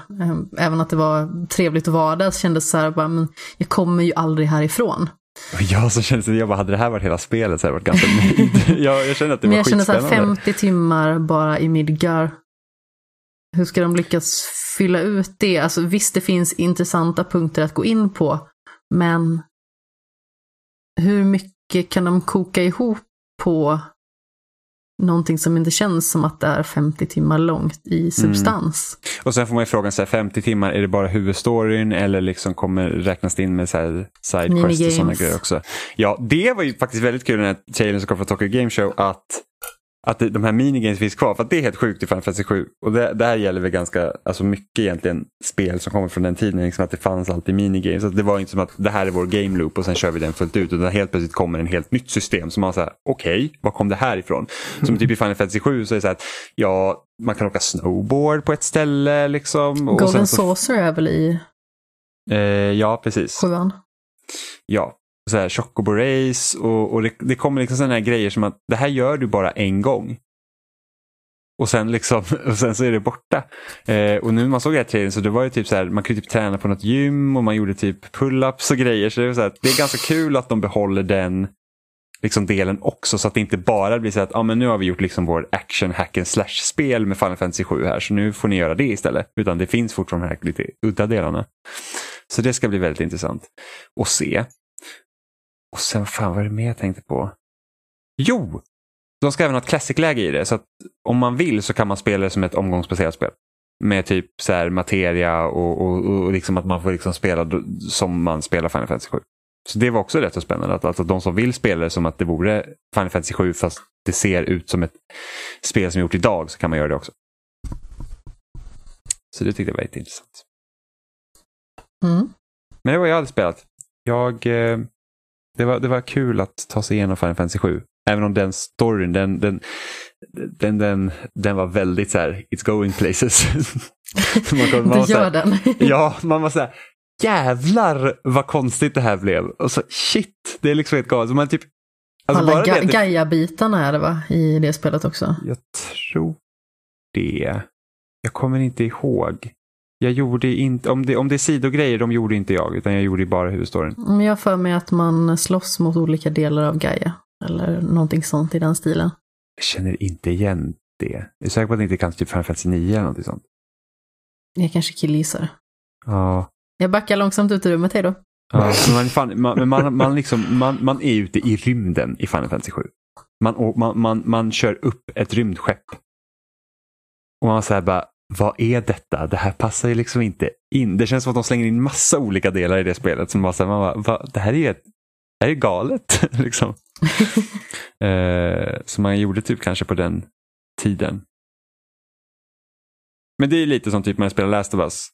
Även att det var trevligt att vara där så kändes det så här, bara, men jag kommer ju aldrig härifrån. Jag så känns det, jag bara, hade det här varit hela spelet så hade jag varit ganska nöjd. jag, jag känner att det Men var jag känner så här skitspännande. 50 timmar bara i Midgar. Hur ska de lyckas fylla ut det? Alltså visst, det finns intressanta punkter att gå in på, men hur mycket kan de koka ihop på någonting som inte känns som att det är 50 timmar långt Mm. i substans? Och sen får man ju frågan, så här, 50 timmar, är det bara huvudstoryn eller liksom kommer räknas det in med så här sidequest och sådana grejer också? Ja, det var ju faktiskt väldigt kul den här trailern som kom från Tokyo Game Show att, att de här minigames finns kvar. För att det är helt sjukt i Final Fantasy 7. Och det, det här gäller väl ganska alltså mycket egentligen spel som kommer från den tiden. Liksom att det fanns alltid minigames. Så att det var inte som att det här är vår game loop och sen kör vi den fullt ut. Utan helt plötsligt kommer en helt nytt system som man säger, okej, var kom det här ifrån? Som typ i Final Fantasy 7 så är det så här att ja, man kan åka snowboard på ett ställe liksom. Och Golden så, Saucer är väl i eh, Ja, precis. sjuan? Ja, så här Chocobo Race och, och det, det kommer liksom sådana här grejer som att det här gör du bara en gång. Och sen, liksom, och sen så är det borta. Eh, och nu när man såg det här trailern så det var ju typ så här, man kunde typ träna på något gym och man gjorde typ pull-ups och grejer. Så det, var så här, det är ganska kul att de behåller den liksom delen också så att det inte bara blir så att ah, men nu har vi gjort liksom vår action hack and slash spel med Final Fantasy 7 här så nu får ni göra det istället. Utan det finns fortfarande de här lite udda delarna. Så det ska bli väldigt intressant att se. Och sen, fan vad är det mer jag tänkte på? Jo! De ska även ha ett classic-läge i det. Så att om man vill så kan man spela det som ett omgångsbaserat spel. Med typ så här materia och, och, och liksom att man får liksom spela som man spelar Final Fantasy 7. Så det var också rätt så spännande. Att, alltså, de som vill spela det som att det vore Final Fantasy 7 fast det ser ut som ett spel som är gjort idag så kan man göra det också. Så det tyckte jag var lite intressant. Mm. Men det var jag hade spelat. Jag, eh, det, var, det var kul att ta sig igenom Final Fantasy 7. Även om den storyn, den, den, den, den, den var väldigt så här, it's going places. man, kom- man Det så här- gör den. Ja, man var så här, jävlar vad konstigt det här blev. Och så shit, det är liksom helt galet. Man typ, alltså Alla ga- Gaia-bitarna är det va, i det spelet också? Jag tror det. Jag kommer inte ihåg. Jag gjorde inte, om det, om det är sidogrejer, de gjorde inte jag, utan jag gjorde bara huvudstoryn. Men jag har för mig att man slåss mot olika delar av Gaia. Eller någonting sånt i den stilen. Jag känner inte igen det. Jag är säker på att det inte kan typ Final Fantasy 9 eller någonting sånt. Jag kanske killgissar. Ja. Jag backar långsamt ut ur rummet, hej då. ja man, fan, man, man, man, liksom, man, man är ute i rymden i Final Fantasy 7. Man, man, man, man kör upp ett rymdskepp. Och man säger bara, vad är detta? Det här passar ju liksom inte in. Det känns som att de slänger in massa olika delar i det spelet. Som bara, här, man bara va, det här är ju ett, det här är galet. liksom. eh, så man gjorde typ kanske på den tiden. Men det är lite som typ man spelar Last of Us.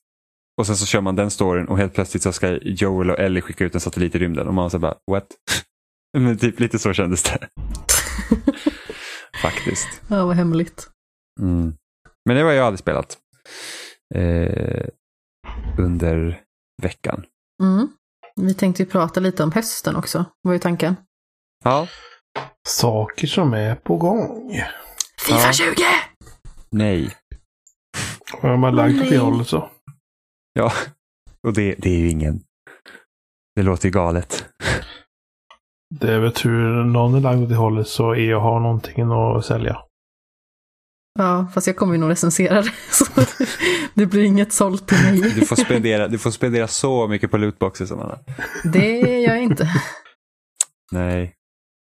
Och sen så kör man den storyn och helt plötsligt så ska Joel och Ellie skicka ut en satellit i rymden och man så bara what? Men typ lite så kändes det. Faktiskt. Ja, vad hemligt. Mm. Men det var jag hade spelat. Eh, under veckan. Mm. Vi tänkte ju prata lite om hösten också, var ju tanken. Ja. Saker som är på gång. Fifa Ja. 20! Nej. Har man lagt åt det hållet så. Ja. Och det, det är ju ingen. Det låter ju galet. Det är väl tur någon är lagd åt det hållet så är jag har någonting att sälja. Ja, fast jag kommer ju nog recensera det. Så det blir inget sålt till mig. Du får spendera, du får spendera så mycket på lootboxes som Anna. Det gör jag inte. Nej.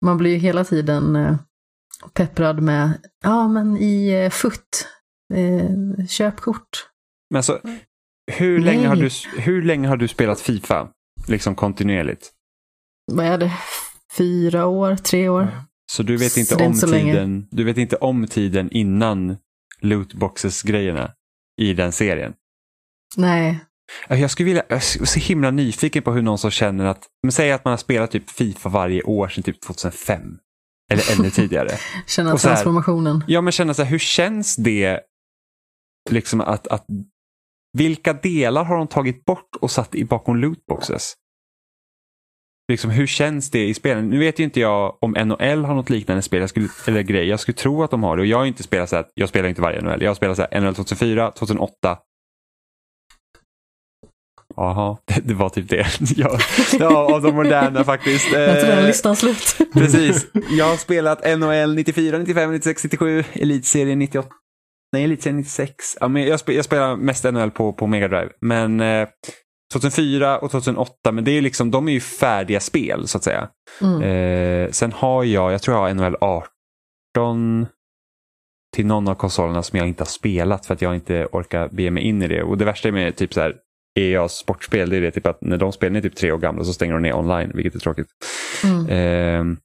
Man blir ju hela tiden eh, pepprad med, ja men i eh, FUT, eh, köpkort. Men alltså, hur Nej. länge, har du, hur länge har du spelat Fifa? Liksom kontinuerligt. Vad är det? Fyra år? Tre år? Så du vet inte om länge. tiden, du vet inte om tiden innan lootboxes-grejerna i den serien. Nej. Jag skulle vilja, jag är så himla nyfiken på hur någon som känner att, men säg att man har spelat typ Fifa varje år sedan typ 2005. Eller ännu tidigare. Känna Och så här- transformationen. Ja, men känna så här, hur känns det? Liksom att, att, vilka delar har de tagit bort och satt i bakom lootboxes? Liksom, hur känns det i spelen? Nu vet ju inte jag om NHL har något liknande spel, skulle, eller grej. Jag skulle tro att de har det. Och jag har inte spelat så här, jag spelar inte varje NHL. Jag har spelat så här, NHL 2004, 2008. Jaha, det, det var typ det. ja, ja, av de moderna faktiskt. Jag tror den Eh, listan slut. Precis. Jag har spelat NHL 94, 95, 96, 97, Elitserien 98. Nej, Elitserien 96. Ja, men jag spelar mest NHL på, på Mega Drive. Men eh, 2004 och 2008, men det är liksom, de är ju färdiga spel så att säga. Mm. Eh, sen har jag, jag tror jag har NHL 18 till någon av konsolerna som jag inte har spelat för att jag inte orkar be mig in i det. Och det värsta med typ så här EA's sportspel, det är det typ att när de spelen är typ tre år gamla så stänger de ner online, vilket är tråkigt. Mm. Eh,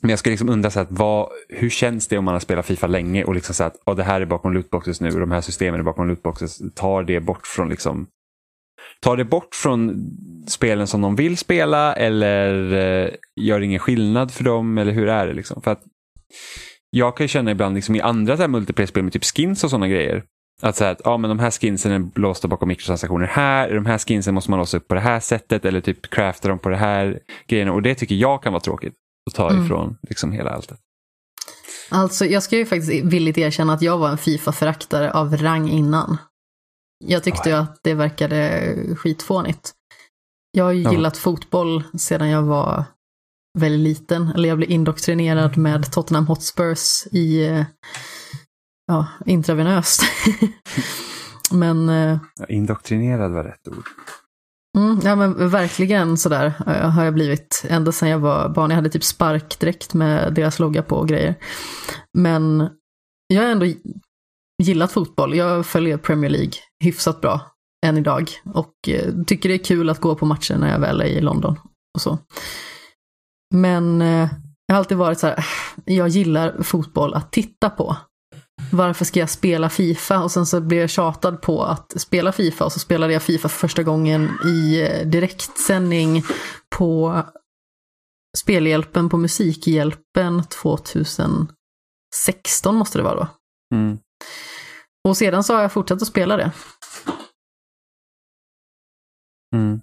men jag skulle liksom undra så att vad, hur känns det om man har spelat Fifa länge och liksom så att oh, det här är bakom lootboxes nu och de här systemen är bakom lootboxes. Tar det bort från liksom Tar det bort från spelen som de vill spela eller eh, gör det ingen skillnad för dem eller hur är det liksom? För att jag kan ju känna ibland liksom i andra så multiplayer-spel med typ skins och sådana grejer. Att säga att ja, men de här skinsen är låsta bakom mikrotransaktioner här, de här skinsen måste man låsa upp på det här sättet eller typ crafta dem på det här grejerna och det tycker jag kan vara tråkigt att ta Mm. ifrån liksom hela alltet. Alltså, jag ska ju faktiskt villigt erkänna att jag var en Fifa-föraktare av rang innan. Jag tyckte ju att det verkade skitfånigt. Jag har ju Ja. gillat fotboll sedan jag var väldigt liten. Eller jag blev indoktrinerad med Tottenham Hotspurs i eh, ja, intravenöst. Men eh, Ja, Indoktrinerad var rätt ord. Mm, ja men verkligen sådär eh, har jag blivit ända sedan jag var barn. Jag hade typ sparkdräkt med deras logga på och grejer. Men jag har ändå gillat fotboll. Jag följer Premier League hyfsat bra än idag. Och eh, tycker det är kul att gå på matcher när jag väl är i London och så. Men eh, jag har alltid varit så här, äh, jag gillar fotboll att titta på. Varför ska jag spela Fifa? Och sen så blev jag tjatad på att spela Fifa och så spelade jag Fifa för första gången i eh, direktsändning på Spelhjälpen på Musikhjälpen 2016 måste det vara då. Mm. Och sedan så har jag fortsatt att spela det. Mm.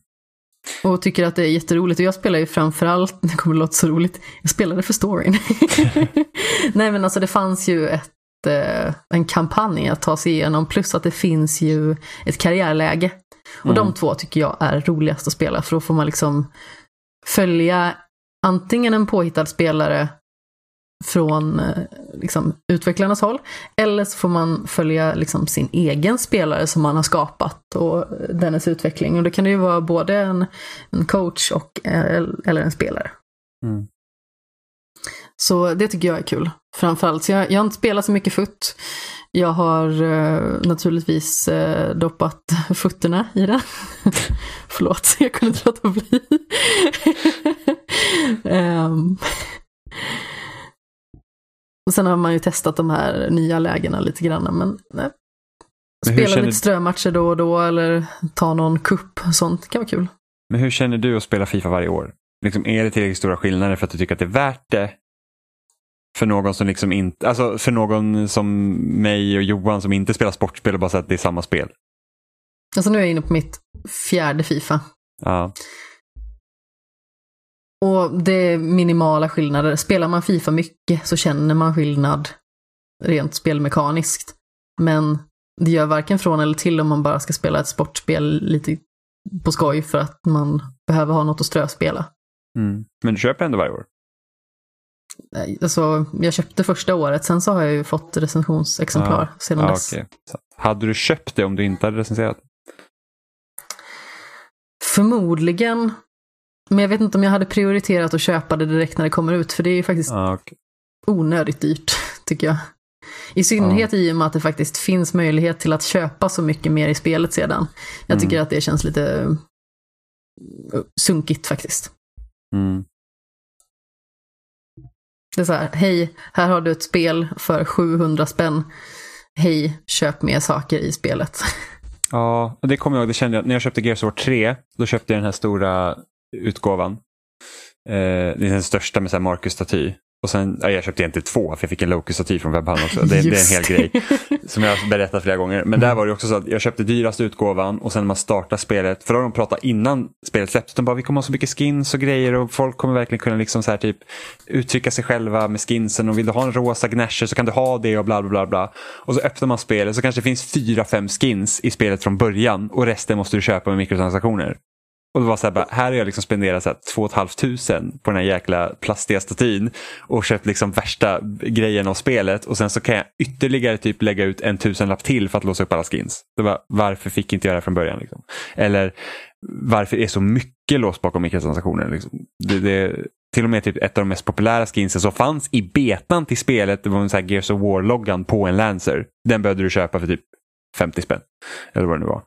Och tycker att det är jätteroligt. Och jag spelar ju framförallt, det kommer att låta så roligt, jag spelade för storyn. Nej men alltså det fanns ju ett, eh, en kampanj att ta sig igenom, plus att det finns ju ett karriärläge. Och Mm. de två tycker jag är roligast att spela, för då får man liksom följa antingen en påhittad spelare från eh, liksom, utvecklarnas håll, eller så får man följa liksom, sin egen spelare som man har skapat och dennes utveckling. Och det kan det ju vara både en, en coach och, eh, eller en spelare. Mm. Så det tycker jag är kul. Framförallt, så jag, jag har inte spelat så mycket futt. Jag har eh, naturligtvis eh, doppat fötterna i den. Förlåt, jag kunde inte låta bli. Ehm, Och sen har man ju testat de här nya lägena lite grann, men nej. Spela känner- lite strömatcher då och då eller ta någon kupp och sånt. Det kan vara kul. Men hur känner du att spela Fifa varje år? Liksom, är det tillräckligt stora skillnader för att du tycker att det är värt det? För någon som liksom inte, alltså för någon som mig och Johan som inte spelar sportspel och bara säger att det är samma spel. Alltså nu är jag inne på mitt fjärde Fifa. Ja, Och det är minimala skillnader. Spelar man Fifa mycket så känner man skillnad rent spelmekaniskt. Men det gör varken från eller till om man bara ska spela ett sportspel lite på skoj för att man behöver ha något att ströspela. mm. Men du köper ändå varje år? Alltså, jag köpte första året, sen så har jag ju fått recensionsexemplar sedan Ja, dess. Så, hade du köpt det om du inte hade recenserat? Förmodligen. Men jag vet inte om jag hade prioriterat att köpa det direkt när det kommer ut, för det är ju faktiskt Ja, okej. onödigt dyrt, tycker jag. I synnerhet i och med att det faktiskt finns möjlighet till att köpa så mycket mer i spelet sedan. Jag tycker att det känns lite eh, sunkigt faktiskt. Mm. Det är så här, hej, här har du ett spel för 700 spänn. Hej, köp mer saker i spelet. Ja, det kommer jag ihåg. Det kände jag när jag köpte Gears of War 3. Då köpte jag den här stora utgåvan. Eh, det är den största med Marcus-staty. Och sen, ja, jag köpte egentligen två för jag fick en Locus-staty från webbhallen också. Det, det är en hel grej som jag har berättat flera gånger. Men där var det också så att jag köpte dyraste utgåvan och sen när man startar spelet, för då har de pratat innan spelet släpptes, de bara vi kommer ha så mycket skins och grejer och folk kommer verkligen kunna liksom så här typ uttrycka sig själva med skinsen och vill du ha en rosa gnasher så kan du ha det och bla bla bla bla. Och så öppnar man spelet så kanske det finns fyra, fem skins i spelet från början och resten måste du köpa med mikrotransaktioner. Och det var så här, bara, här har jag liksom spenderat så här, två och ett halvt tusen på den här jäkla plastiga statyn och köpt liksom värsta grejen av spelet och sen så kan jag ytterligare typ lägga ut en tusenlapp till för att låsa upp alla skins. Det var, varför fick inte jag det från början? Liksom? Eller varför är så mycket låst bakom mikrotransaktioner? Liksom? Det, det, till och med typ ett av de mest populära skinsen som fanns i betan till spelet, det var en så här Gears of War-loggan på en Lancer. Den behövde du köpa för typ 50 spänn. Eller vad det nu var.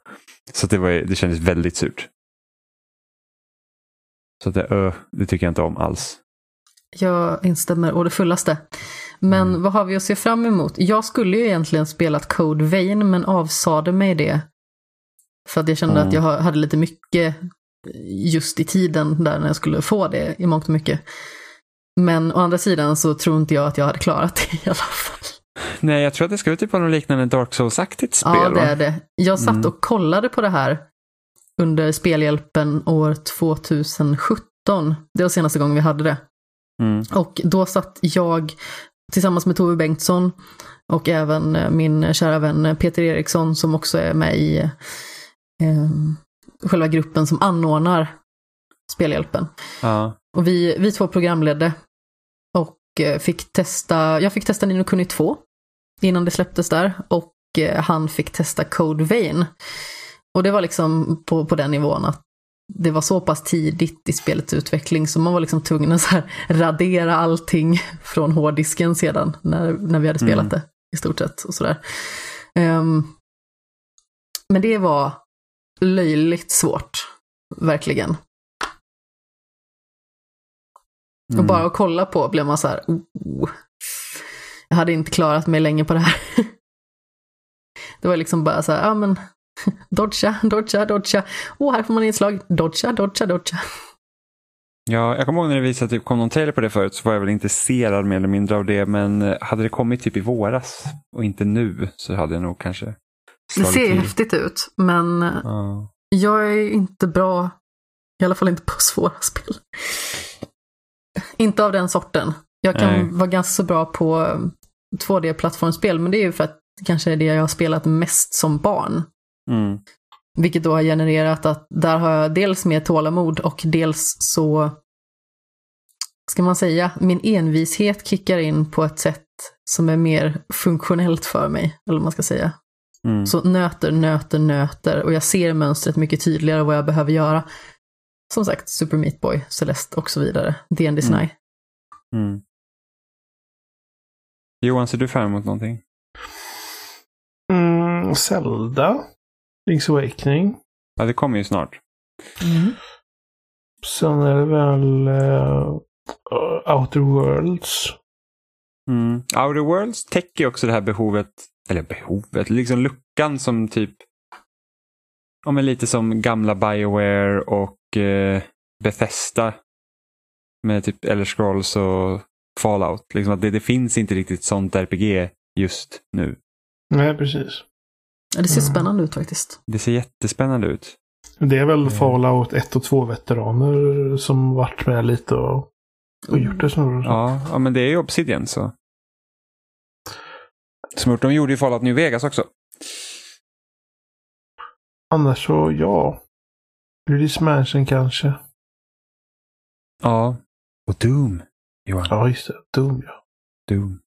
Så det, var, det kändes väldigt surt. Så att det, ö, det tycker jag inte om alls. Jag instämmer å det fullaste. Men Mm. vad har vi att se fram emot? Jag skulle ju egentligen spelat Code Vein, men avsade mig det. För att jag kände Mm. att jag ha- hade lite mycket just i tiden där när jag skulle få det i mångt och mycket. Men å andra sidan så tror inte jag att jag hade klarat det i alla fall. Nej, jag tror att det ska vara typ vara något liknande Dark Souls-aktigt spel. Ja, det är det. Jag satt Mm. och kollade på det här under Spelhjälpen år 2017. Det var senaste gången vi hade det. Mm. Och då satt jag tillsammans med Tove Bengtsson och även eh, min kära vän Peter Eriksson som också är med i eh, själva gruppen som anordnar Spelhjälpen. Ja. Och vi, vi två programledde och eh, fick testa, jag fick testa Nino Kuni 2 innan det släpptes där och eh, han fick testa Code Vein. Och det var liksom på, på den nivån att det var så pass tidigt i spelets utveckling så man var liksom tvungen att så här radera allting från hårddisken sedan när, när vi hade spelat Mm. det i stort sett och sådär. Ehm, men det var löjligt svårt, verkligen. Mm. Och bara att kolla på blev man så här, oh, jag hade inte klarat mig länge på det här. Det var liksom bara så här, ja men, dodga, dodga, dodga. Åh, här får man inslag, dodga, dodga, dodga. Ja, jag kommer ihåg när det visade, typ, kom någon trailer på det förut så var jag väl intresserad mer eller mindre av det. Men eh, hade det kommit typ i våras och inte nu så hade jag nog kanske Det ser till. häftigt ut, men Ja. jag är inte bra, i alla fall inte på svåra spel. Inte av den sorten. Jag kan Nej. vara ganska bra på eh, 2D-plattformsspel, men det är ju för att kanske är det jag har spelat mest som barn. Mm. Vilket då har genererat att där har jag dels mer tålamod och dels så, ska man säga, min envishet kickar in på ett sätt som är mer funktionellt för mig, eller vad man ska säga. Mm. Så nöter, nöter, nöter och jag ser mönstret mycket tydligare vad jag behöver göra. Som sagt, Super Meat Boy, Celeste och så vidare. D&D Mm. Snai. Mm. Johan, ser du fram emot någonting? Mm, Zelda. Link's Awakening. Ja, det kommer ju snart. Sen är det väl uh, Outer Worlds. Mm. Outer Worlds täcker också det här behovet, eller behovet, liksom luckan som typ, ja men lite som gamla Bioware och eh, Bethesda med typ Elder Scrolls och Fallout. Liksom att det, det finns inte riktigt sånt RPG just nu. Nej, precis. Ja, det ser Mm. spännande ut faktiskt. Det ser jättespännande ut. Det är Mm. väl Fallout 1 och 2-veteraner som varit med lite och, och gjort det. Så. Ja, ja, men det är ju Obsidian så. Som gjort, de gjorde ju Fallout New Vegas också. Annars så, ja. Luigi's Mansion kanske. Ja. Och Doom, Johan. Ja, just det. Doom, ja. Doom.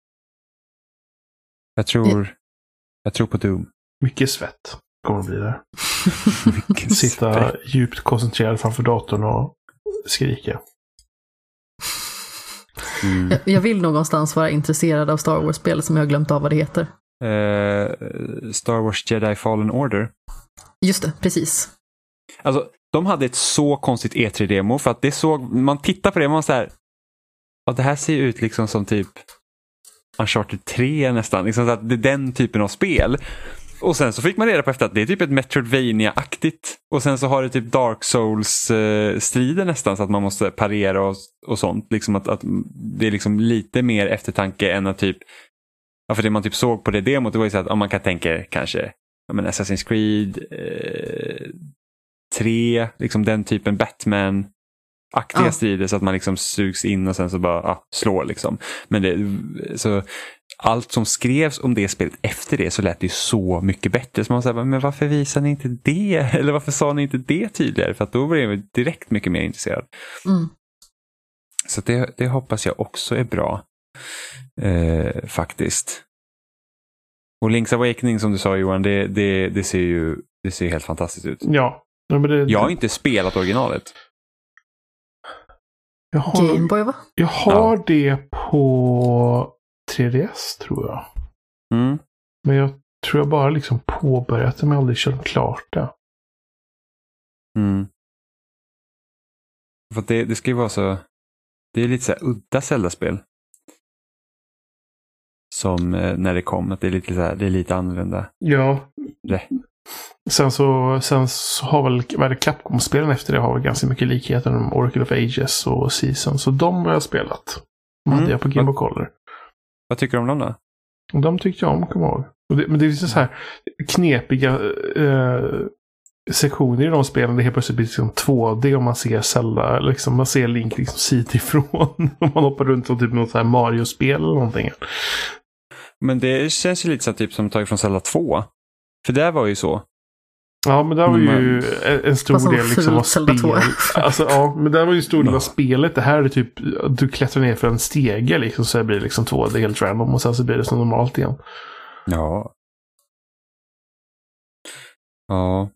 Jag tror, jag tror på Doom. Mycket svett kommer det bli där. Sitta spräck. djupt koncentrerad framför datorn och skrika. Mm. Jag, jag vill någonstans vara intresserad av Star Wars-spel som jag har glömt av vad det heter. Eh, Star Wars Jedi Fallen Order. Just det, precis. Alltså, de hade ett så konstigt E3-demo för att det såg, man tittar på det och man så här, ja, det här ser ju ut liksom som typ Uncharted 3 nästan, liksom så att det är den typen av spel. Och sen så fick man reda på efter att det är typ ett Metroidvania-aktigt. Och sen så har det typ Dark Souls-strider nästan så att man måste parera och, och sånt. Liksom att, att det är liksom lite mer eftertanke än att typ, ja för det man typ såg på det demot det var ju så att om man kan tänka kanske ja, men Assassin's Creed eh, 3, liksom den typen Batman aktiga Ja. strider så att man liksom sugs in och sen så bara ja, slår liksom. Men det, så allt som skrevs om det spelet efter det så lät det ju så mycket bättre. Så man säger, men varför visar ni inte det? Eller varför sa ni inte det tydligare? För att då var jag direkt mycket mer intresserad. Mm. Så det, det hoppas jag också är bra. Eh, faktiskt. Och Link's Awakening som du sa Johan, det, det, det, ser ju det ser ju helt fantastiskt ut. Ja. ja men det, Jag har inte spelat originalet. jag har, Gameboy va? jag har det på 3DS tror jag. Mm. Men jag tror jag bara liksom påbörjat det men aldrig kört klart det. Mm. För det, det ska ju vara så, det är lite så här udda Zelda-spel. Som eh, när det kom, att det är lite, så här, det är lite annorlunda. Ja. Det. Sen så, sen så har väl, vad är Capcom-spelen efter det har väl ganska mycket likheter med Oracle of Ages och Season. Så de har jag spelat. De hade Mm. jag på Game Boy Color. Vad tycker du om dem då? Och de tyckte jag om, kommer jag ihåg. Och det, men det är liksom så här knepiga eh, sektioner i de spelen. Det helt plötsligt blir liksom 2D om man ser Zelda. Liksom, man ser Link liksom sidifrån. Om man hoppar runt som typ något så här Mario-spel eller någonting. Men det känns ju lite så typ som tagit från Zelda 2. För det var ju så. Ja, men där var ju Men- en- stor del liksom av fult Zelda 2. spel. Alltså, ja, men där var ju en stor del av spelet. Det här är typ, du klättrar ner för en stege liksom, så blir det liksom 2D helt random. Och sen så blir det som normalt igen. Ja. Ja.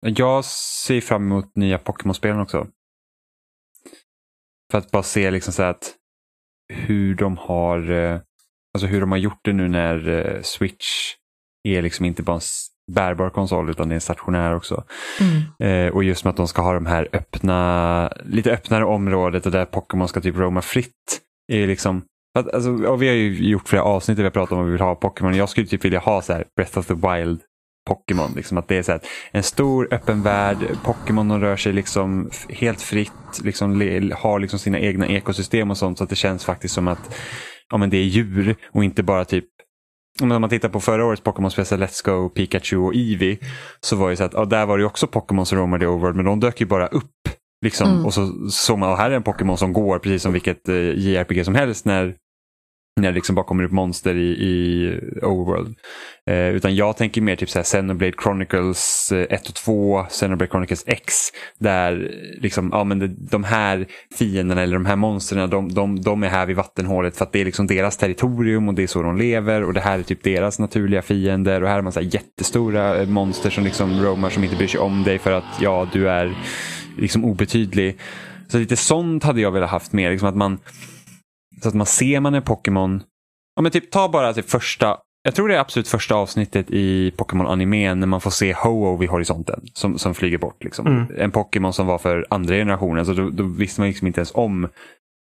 Jag ser fram emot nya Pokémon-spelen också. För att bara se liksom så att hur de har eh, alltså hur de har gjort det nu när eh, Switch är liksom inte bara bärbar konsol utan det är en stationär också. Mm. Eh, och just med att de ska ha de här öppna, lite öppnare området och där Pokémon ska typ roama fritt. Är liksom, att, alltså, och vi har ju gjort flera avsnitt där vi har pratat om vad vi vill ha Pokémon. Jag skulle typ vilja ha så här Breath of the Wild Pokémon. Liksom, att det är så här, en stor öppen värld, Pokémon rör sig liksom helt fritt, liksom, le, har liksom sina egna ekosystem och sånt så att det känns faktiskt som att ja, men det är djur och inte bara typ om man tittar på förra årets Pokémon-spel, Let's Go, Pikachu och Eevee. Så var det så att ja, där var det också Pokémon som roamade Overworld men de dök ju bara upp. Liksom. Mm. Och så såg man, och här är en Pokémon som går precis som vilket eh, JRPG som helst när, när det liksom bara kommer upp monster i, i Overworld. Eh, utan jag tänker mer typ Xenoblade Chronicles eh, 1 och 2, Xenoblade Chronicles X. Där eh, liksom, ja, men det, de här fienderna eller de här monstren de, de, de är här vid vattenhålet för att det är liksom deras territorium och det är så de lever och det här är typ deras naturliga fiender och här är man så här jättestora eh, monster som liksom romar som inte bryr sig om dig för att ja, du är liksom obetydlig. Så lite sånt hade jag velat haft mer, liksom att man så att man ser man en Pokémon, ja men typ ta bara typ första, jag tror det är absolut första avsnittet i Pokémon-animen när man får se Ho-Oh vid horisonten som, som flyger bort. Liksom. Mm. En Pokémon som var för andra generationen, så då, då visste man liksom inte ens om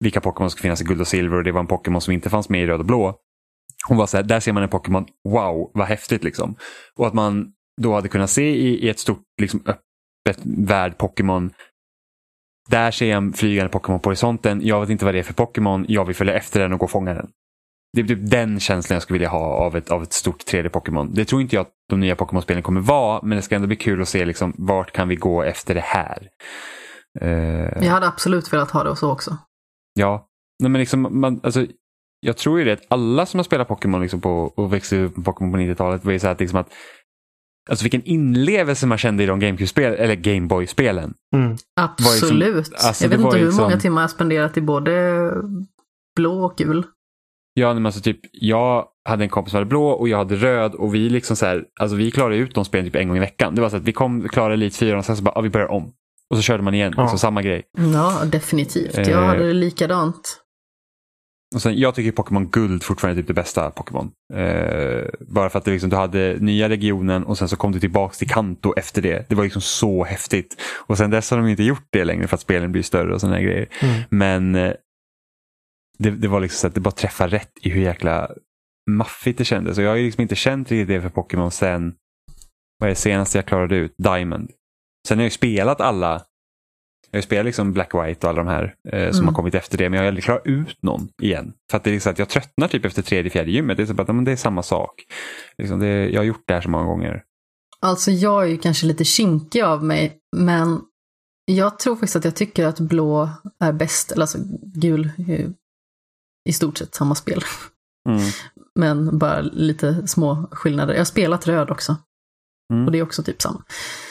vilka Pokémon som ska finnas i guld och silver och det var en Pokémon som inte fanns med i röd och blå. Hon var så här, där ser man en Pokémon, wow, vad häftigt liksom. Och att man då hade kunnat se i, i ett stort liksom, öppet värld Pokémon där ser jag en flygande Pokémon på horisonten. Jag vet inte vad det är för Pokémon. Jag vill följa efter den och gå och fånga den. Det är typ den känslan jag skulle vilja ha av ett, av ett stort 3D-Pokémon. Det tror inte jag att de nya Pokémon-spelen kommer vara, men det ska ändå bli kul att se liksom, vart kan vi gå efter det här. Uh, jag hade absolut velat ha det så också. Ja, Nej, men liksom, man, alltså, jag tror ju det att alla som har spelat Pokémon liksom på, och växte upp med Pokémon på 90-talet var ju så att, liksom att Alltså vilken inlevelse man kände i de GameCube-spel, eller Gameboy-spelen. Mm. Absolut. Liksom, alltså, jag vet inte hur liksom... många timmar jag spenderat i både blå och gul. Ja, men alltså typ, jag hade en kompis som hade blå och jag hade röd och vi liksom så här, alltså vi klarade ut de spelen typ en gång i veckan. Det var så att vi kom, klarade Elite 4 och sen så bara, ja, vi börjar om. Och så körde man igen, ja. liksom, samma grej. Ja, definitivt. Jag eh... hade det likadant. Och sen, jag tycker Pokémon Guld fortfarande är typ det bästa Pokémon. Eh, bara för att det liksom, du hade nya regionen och sen så kom du tillbaks till Kanto efter det. Det var liksom så häftigt. Och sen dess har de inte gjort det längre för att spelen blir större och sådana grejer. Mm. Men eh, det, det, var liksom så att det bara träffade rätt i hur jäkla maffigt det kändes. Och jag har liksom inte känt riktigt det för Pokémon sen, vad är det senaste jag klarade ut? Diamond. Sen har jag ju spelat alla jag har spelat liksom Black White och alla de här eh, som mm. har kommit efter det, men jag har aldrig klarat ut någon igen. För att det är liksom att jag tröttnar typ efter tredje, fjärde gymmet. Det är, så att, men det är samma sak. Liksom det, jag har gjort det här så många gånger. Alltså jag är ju kanske lite kinkig av mig, men jag tror faktiskt att jag tycker att blå är bäst, eller alltså gul är i stort sett samma spel. Mm. Men bara lite små skillnader. Jag har spelat röd också. Mm. Och det är också typ samma.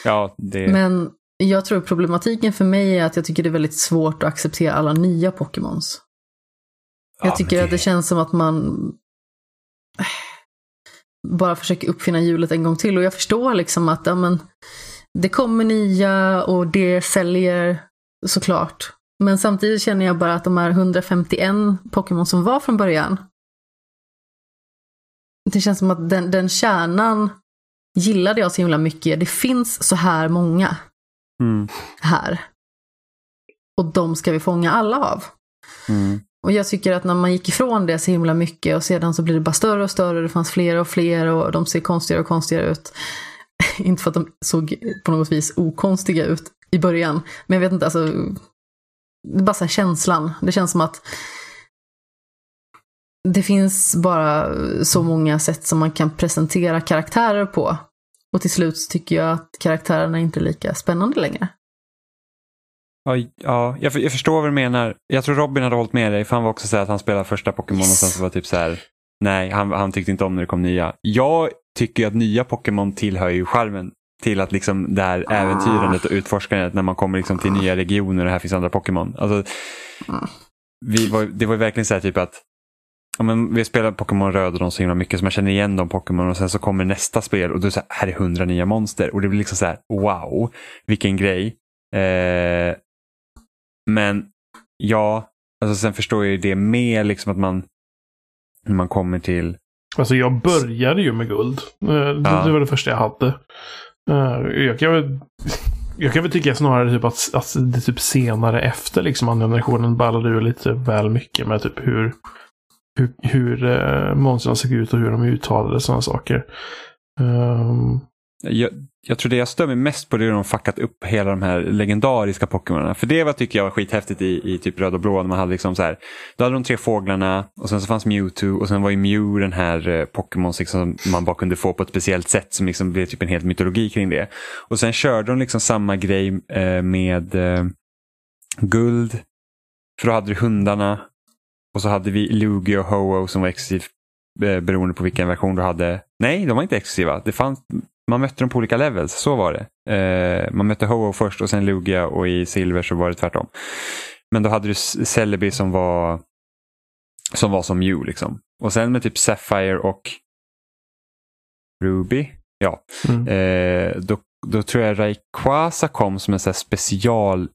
Ja, det... Men jag tror problematiken för mig är att jag tycker det är väldigt svårt att acceptera alla nya Pokémons. Jag ja, tycker det... att det känns som att man bara försöker uppfinna hjulet en gång till. Och jag förstår liksom att ja, men, det kommer nya och det säljer såklart. Men samtidigt känner jag bara att de här 151 Pokémon som var från början. Det känns som att den, den kärnan gillade jag så himla mycket. Det finns så här många mm. här. Och de ska vi fånga alla av. Mm. Och jag tycker att när man gick ifrån det så himla mycket och sedan så blir det bara större och större, det fanns fler och fler och de ser konstigare och konstigare ut. inte för att de såg på något vis okonstiga ut i början, men jag vet inte, alltså. Det är bara så känslan. Det känns som att det finns bara så många sätt som man kan presentera karaktärer på. Och till slut tycker jag att karaktärerna inte är lika spännande längre. Ja, ja jag, jag förstår vad du menar. Jag tror Robin hade hållit med dig, för han var också så att han spelade första Pokémon yes. och sen så var typ så här, nej, han, han tyckte inte om när det kom nya. Jag tycker att nya Pokémon tillhör ju charmen till att liksom det här ah. äventyrandet och utforskandet när man kommer liksom till nya regioner och här finns andra Pokémon. Alltså, vi var, det var verkligen så här typ att Ja, men vi spelar Pokémon Röd och de så himla mycket så man känner igen de Pokémon och sen så kommer nästa spel och det så här, här är hundra nya monster och det blir liksom så här wow, vilken grej. Eh, men ja, alltså sen förstår jag ju det med liksom att man, när man kommer till... Alltså jag började ju med guld. Eh, ja. Det var det första jag hade. Eh, jag kan väl, jag kan väl tycka snarare typ att, att det typ senare efter liksom andra generationen ballade ur lite väl mycket med typ hur hur, hur eh, monstren såg ut och hur de uttalade sådana saker. Um... Jag, jag tror det jag stör mig mest på det är att de fuckat upp hela de här legendariska Pokémonerna. För det var, tycker jag var skithäftigt i, i typ röd och blå. När man hade liksom så här, då hade de tre fåglarna och sen så fanns Mewtwo och sen var ju Mew den här eh, Pokémon liksom, som man bara kunde få på ett speciellt sätt som liksom blev typ en hel mytologi kring det. Och sen körde de liksom samma grej eh, med eh, guld. För då hade du hundarna och så hade vi Lugi och Ho-Oh som var exklusivt eh, beroende på vilken version du hade. Nej, de var inte exklusiva. Det fanns, man mötte dem på olika levels, så var det. Eh, man mötte Ho-Oh först och sen Lugia och i Silver så var det tvärtom. Men då hade du Celebi som var som var som Mew liksom. Och sen med typ Sapphire och Ruby, ja. Mm. Eh, då då tror jag Rayquaza kom som en så special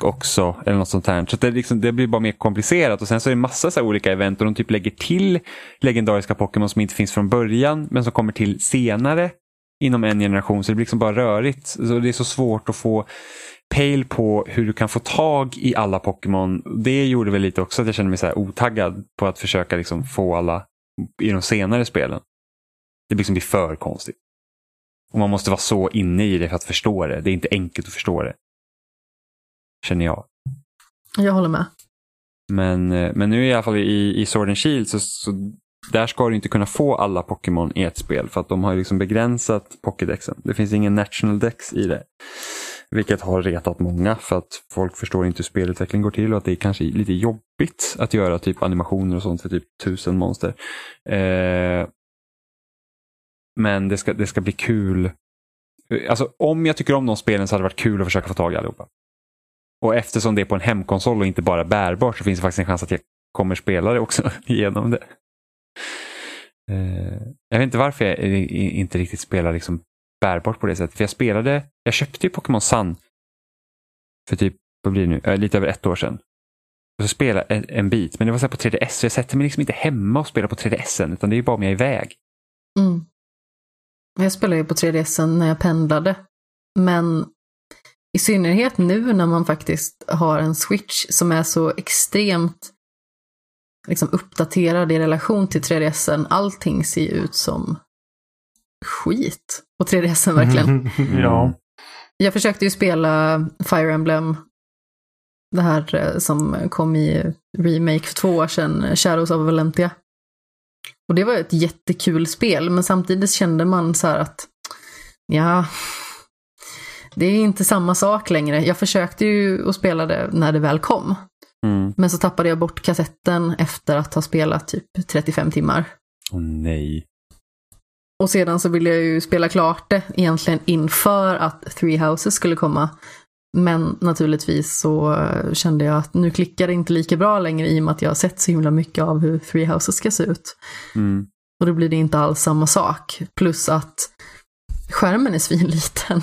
också. Eller något sånt här. Så det, liksom, det, blir bara mer komplicerat. Och sen så är det massa så olika event och de typ lägger till legendariska Pokémon som inte finns från början men som kommer till senare inom en generation. Så det blir liksom bara rörigt. Så det är så svårt att få pejl på hur du kan få tag i alla Pokémon. Det gjorde väl lite också att jag kände mig så här otaggad på att försöka liksom få alla i de senare spelen. Det liksom blir för konstigt. Och man måste vara så inne i det för att förstå det. Det är inte enkelt att förstå det. Känner jag. Jag håller med. Men, eh, men nu i alla fall i, i Sword and Shield så, så där ska du inte kunna få alla Pokémon i ett spel för att de har liksom begränsat Pokédexen. Det finns ingen National Dex i det. Vilket har retat många för att folk förstår inte hur spelutveckling går till och att det är kanske lite jobbigt att göra typ animationer och sånt för typ tusen monster. Eh, men det ska, det ska bli kul. Alltså om jag tycker om de spelen så hade det varit kul att försöka få tag i allihopa. Och eftersom det är på en hemkonsol och inte bara bärbart så finns det faktiskt en chans att jag kommer spela det också genom det. Eh, jag vet inte varför jag inte riktigt spelar liksom bärbart på det sättet. För jag spelade, jag köpte ju Pokémon Sun för typ, vad blir det nu, eh, lite över ett år sedan. Och så spelade en, en bit, men det var så på 3DS, så jag sätter mig liksom inte hemma och spelar på 3DS, utan det är bara om jag är iväg. Mm. Jag spelade ju på 3DS när jag pendlade. Men i synnerhet nu när man faktiskt har en switch som är så extremt liksom uppdaterad i relation till 3DSen. Allting ser ut som skit på 3DSen verkligen. ja. Jag försökte ju spela Fire Emblem, det här eh, som kom i remake för två år sedan, Shadows of Valentia. Och det var ett jättekul spel, men samtidigt kände man så här att, ja, det är inte samma sak längre. Jag försökte ju att spela det när det väl kom. Mm. Men så tappade jag bort kassetten efter att ha spelat typ 35 timmar. Åh oh, nej. Och sedan så ville jag ju spela klart det egentligen inför att Three Houses skulle komma. Men naturligtvis så kände jag att nu klickar det inte lika bra längre i och med att jag har sett så himla mycket av hur Three Houses ska se ut. Mm. Och då blir det inte alls samma sak. Plus att skärmen är svinliten.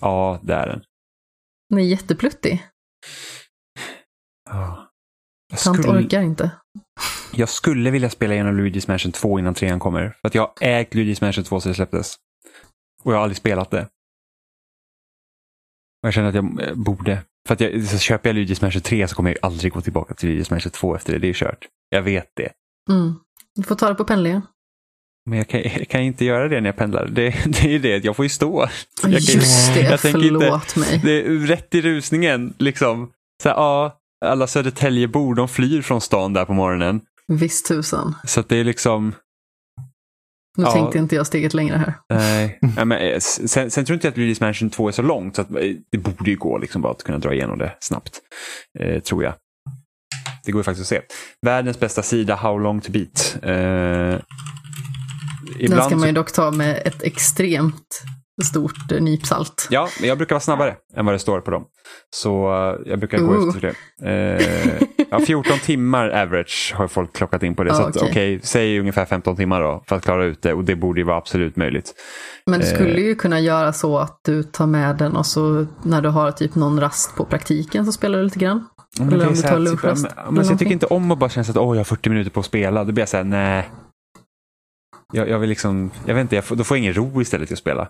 Ja, det är den. Den är jättepluttig. Ja. Jag Tant skulle... orkar inte. Jag skulle vilja spela igenom Luigi's Mansion 2 innan trean kommer. För att jag har ägt Luigi's Mansion 2 sedan det släpptes. Och jag har aldrig spelat det. Jag känner att jag eh, borde. För att jag, så köper jag Luigi's Mansion 3 så kommer jag aldrig gå tillbaka till Luigi's Mansion 2 efter det. Det är kört. Jag vet det. Mm. Du får ta det på pendlingen. Men jag kan, jag kan, inte göra det när jag pendlar. Det, det är det, jag får ju stå. Jag Just det, jag förlåt inte, mig. Det är rätt i rusningen. Liksom. Så här, ja, alla Södertäljebor de flyr från stan där på morgonen. Visst tusan. Så det är liksom... Nu ja. tänkte inte jag steget längre här. Nej, ja, men, eh, sen, sen tror inte jag att Luigi's Mansion 2 är så långt så att, eh, det borde ju gå liksom bara att kunna dra igenom det snabbt. Eh, tror jag. Det går ju faktiskt att se. Världens bästa sida, How long to beat. Eh, Den ska man ju dock ta med ett extremt stort eh, nypsalt. Ja, men jag brukar vara snabbare än vad det står på dem. Så jag brukar gå uh. efter det. Uh, ja, 14 timmar average har folk klockat in på det. Ah, så okej, okay. okay, säg ungefär 15 timmar då för att klara ut det och det borde ju vara absolut möjligt. Men du skulle ju kunna göra så att du tar med den och så när du har typ någon rast på praktiken så spelar du lite grann. Men eller om du tar lunchrast. Men, men jag tycker inte om att bara känna att oh, jag har 40 minuter på att spela. Då blir jag så här, nej. Jag, jag vill liksom, jag vet inte, jag får, då får jag ingen ro istället till att spela.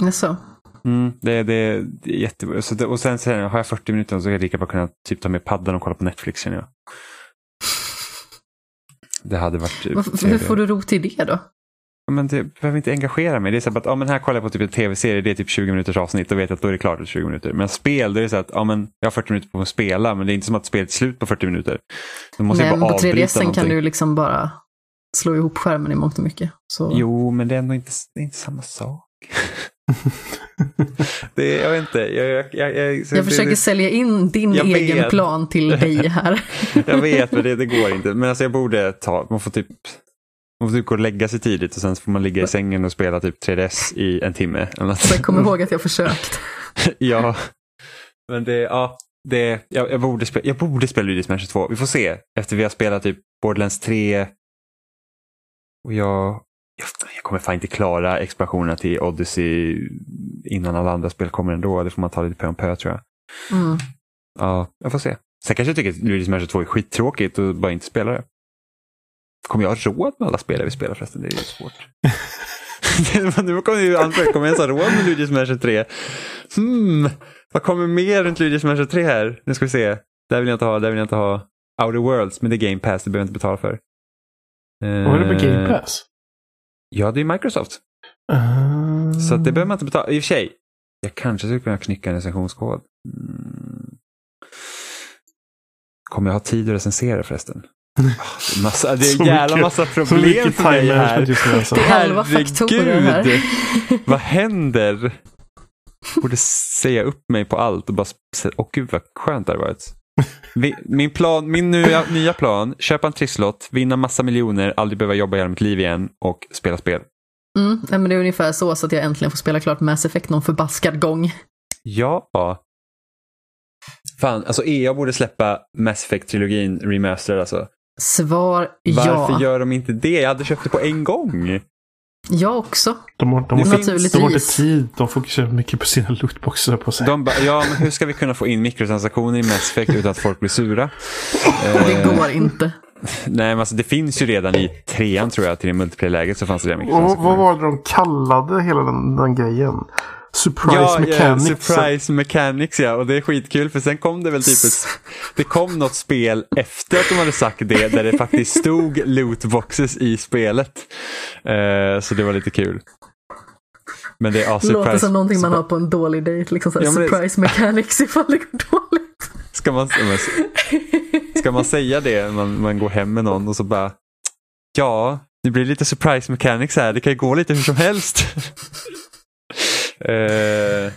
Jaså? Mm, det, det, det är jättebra. Så det, och sen, sen har jag 40 minuter så ska jag lika bra kunna typ, ta med paddan och kolla på Netflix känner jag. Det hade varit... Varför, hur får du ro till det då? Men det behöver inte engagera mig. Det är så att ja, men här kollar jag på typ en tv-serie, det är typ 20 minuters avsnitt och vet att då är det klart i 20 minuter. Men spel, det är så att ja, men jag har 40 minuter på att spela men det är inte som att spelet är slut på 40 minuter. Då måste Nej, jag bara men på 3DS kan du liksom bara slå ihop skärmen i mångt och mycket. Så... Jo, men det är ändå inte, det är inte samma sak. det, jag vet inte. Jag, jag, jag, jag, jag försöker det, sälja in din egen vet. plan till dig här. jag vet, men det, det går inte. Men alltså jag borde ta, man får typ man får typ gå och lägga sig tidigt och sen får man ligga i sängen och spela typ 3DS i en timme. Så kom ihåg att jag försökt. ja, men det, ja, det, jag, jag, borde spela, jag borde spela Luigi's Mansion 2. Vi får se efter vi har spelat typ Borderlands 3. Och jag, jag kommer fan inte klara expansionerna till Odyssey innan alla andra spel kommer ändå. Det får man ta lite pö om pö tror jag. Mm. Ja, jag får se. Sen kanske jag tycker att Luigi's Mansion 2 är skittråkigt och bara inte spela det. Kommer jag ha råd med alla spel vi spelar förresten? Det är ju svårt. nu kommer ju Alfred, kommer jag ens ha råd med Luigi's Mansion 3? Hmm. Vad kommer mer runt Luigi's Mansion 3 här? Nu ska vi se. Där vill jag inte ha, där vill jag inte ha. Outer Worlds, men det är Game Pass, det behöver jag inte betala för. Vad är det med Game Eh, Pass? Ja, det är Microsoft. Uh, Så att det behöver man inte betala. I och för sig, jag kanske skulle kunna knycka en recensionskod. Mm. Kommer jag ha tid att recensera förresten? Ah, det är Massa, det är en jävla mycket- massa problem för mig här. just nu alltså. Det är elva faktorer här. Herregud, vad händer? Borde säga upp mig på allt och bara säga, åh gud vad skönt det hade varit. Vi- Min, plan, min nya, nya plan, köpa en trisslott, vinna massa miljoner, aldrig behöva jobba hela mitt liv igen och spela spel. Mm, men det är ungefär så, så att jag äntligen får spela klart Mass Effect någon förbaskad gång. Ja. Fan, alltså EA borde släppa Mass Effect-trilogin remastered alltså. Svar Varför ja. gör de inte det? Jag hade köpt det på en gång. Jag också. De har, de, Det har, finns- de har inte tid. De fokuserar mycket på sina lootboxar på sig. De bara, ja men hur ska vi kunna få in mikrotransaktioner i Mass Effect utan att folk blir sura? Det Eh, går inte. Nej men alltså det finns ju redan i trean tror jag till det multiplayer-läget så fanns det redan Och vad mikrotransaktioner. var det de kallade hela den, den grejen? Surprise Ja, Mechanics. ja, surprise mechanics ja. Och det är skitkul för sen kom det väl typ ett, Det kom något spel efter att de hade sagt det där det faktiskt stod lootboxes i spelet. Eh, så det var lite kul. Men det är ja, Det låter surprise. som någonting man har på en dålig dejt. Liksom såhär, Ja, det- surprise mechanics ifall det går dåligt. Ska man, ska man säga det när man, man går hem med någon och så bara Ja, det blir lite surprise mechanics här. Det kan ju gå lite hur som helst. Eh,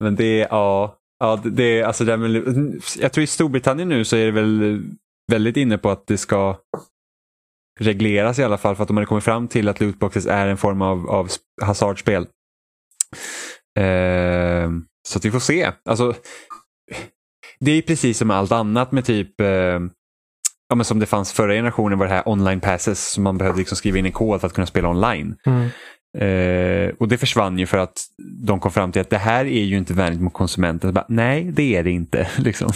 men det är, ja, ja det, det alltså det med, jag tror i Storbritannien nu så är det väl väldigt inne på att det ska regleras i alla fall för att de hade kommit fram till att lootboxes är en form av, av hasardspel. Eh, så att vi får se. Alltså, det är precis som allt annat med typ eh, ja, men som det fanns förra generationen var det här online passes som man behövde liksom skriva in en kod för att kunna spela online. Mm. Eh, och det försvann ju för att de kom fram till att det här är ju inte vänligt mot konsumenten. Bara, Nej, det är det inte. liksom.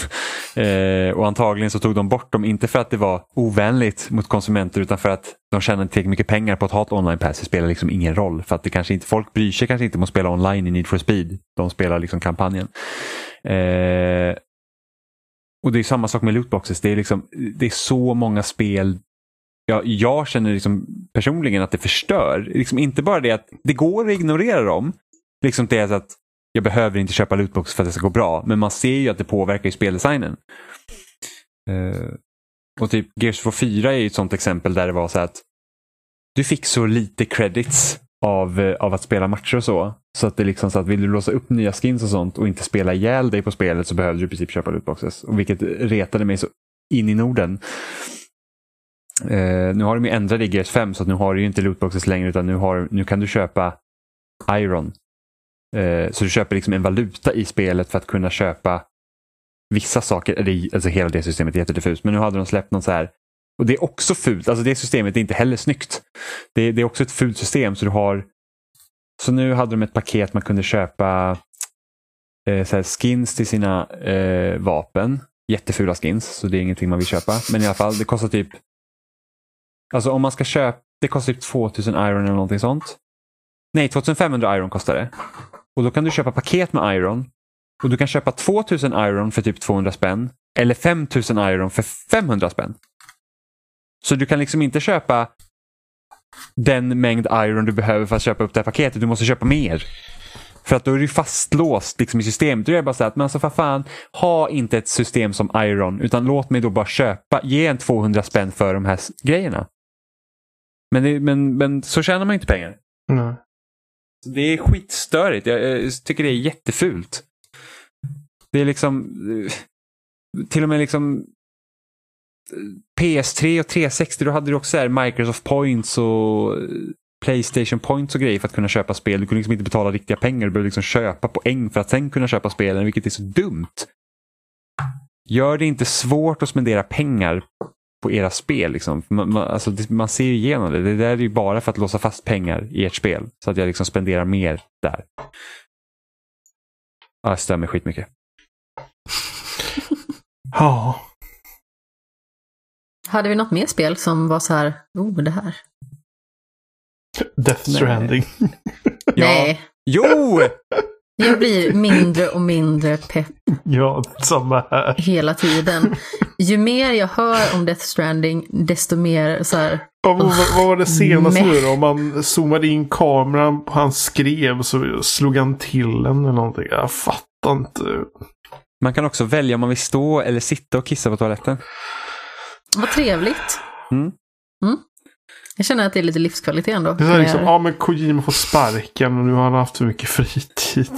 eh, och antagligen så tog de bort dem, inte för att det var ovänligt mot konsumenter utan för att de tjänade tillräckligt mycket pengar på att ha ett online pass. Det spelar liksom ingen roll. För att det kanske inte, folk bryr sig kanske inte om att spela online i Need for Speed. De spelar liksom kampanjen. Eh, och det är samma sak med lootboxes. Det är, liksom, det är så många spel Ja, jag känner liksom personligen att det förstör. Liksom inte bara det att det går att ignorera dem. Liksom det är att jag behöver inte köpa lootbox för att det ska gå bra. Men man ser ju att det påverkar ju speldesignen. Uh, och typ Gears 4 är ju ett sånt exempel där det var så att du fick så lite credits av, eh, av att spela matcher och så. Så att det liksom så att vill du låsa upp nya skins och sånt och inte spela ihjäl dig på spelet så behövde du i princip köpa lootboxes. Och vilket retade mig så in i Norden. Eh, nu har de ju ändrat i GS5 så att nu har du ju inte lootboxes längre utan nu, har, nu kan du köpa Iron. Eh, så du köper liksom en valuta i spelet för att kunna köpa vissa saker. Eller, alltså hela det systemet är jättediffust. Men nu hade de släppt något så här. Och det är också fult. Alltså det systemet är inte heller snyggt. Det, det är också ett fult system. Så du har så nu hade de ett paket man kunde köpa eh, så här skins till sina eh, vapen. Jättefula skins, så det är ingenting man vill köpa. Men i alla fall, det kostar typ Alltså om man ska köpa, det kostar typ 2000 iron eller någonting sånt. Nej, 2500 iron kostar det. Och då kan du köpa paket med iron. Och du kan köpa 2000 iron för typ 200 spänn. Eller 5000 iron för 500 spänn. Så du kan liksom inte köpa den mängd iron du behöver för att köpa upp det här paketet. Du måste köpa mer. För att då är du fastlåst liksom, i systemet. Då är det bara så att, men alltså för fan, ha inte ett system som Iron, utan låt mig då bara köpa, ge en 200 spänn för de här grejerna. Men, det, men, men så tjänar man inte pengar. Nej. Det är skitstörigt. Jag, jag tycker det är jättefult. Det är liksom, eh, till och med liksom eh, PS3 och 360, då hade du också så här Microsoft Points och eh, Playstation Points och grejer för att kunna köpa spel. Du kunde liksom inte betala riktiga pengar, du behövde liksom köpa poäng för att sen kunna köpa spelen, vilket är så dumt. Gör det inte svårt att spendera pengar på era spel. Liksom. Man, man, alltså, det, man ser ju igenom det. Det där är ju bara för att låsa fast pengar i ert spel. Så att jag liksom spenderar mer där. Ja, jag stör mig skitmycket. Ja. Hade vi något mer spel som var så här, oh det här. Death Nej. Stranding. Nej, Jo! Jag blir mindre och mindre pepp Ja, samma här. hela tiden. Ju mer jag hör om Death Stranding, desto mer så här, Ja, vad, vad- var det senaste nu då? Om man zoomade in kameran på han skrev så slog han till en eller någonting. Jag fattar inte. Man kan också välja om man vill stå eller sitta och kissa på toaletten. vad trevligt. Mm. Jag känner att det är lite livskvalitet ändå. Det är så här liksom, ja men Kojima får sparken och nu har han haft för mycket fritid.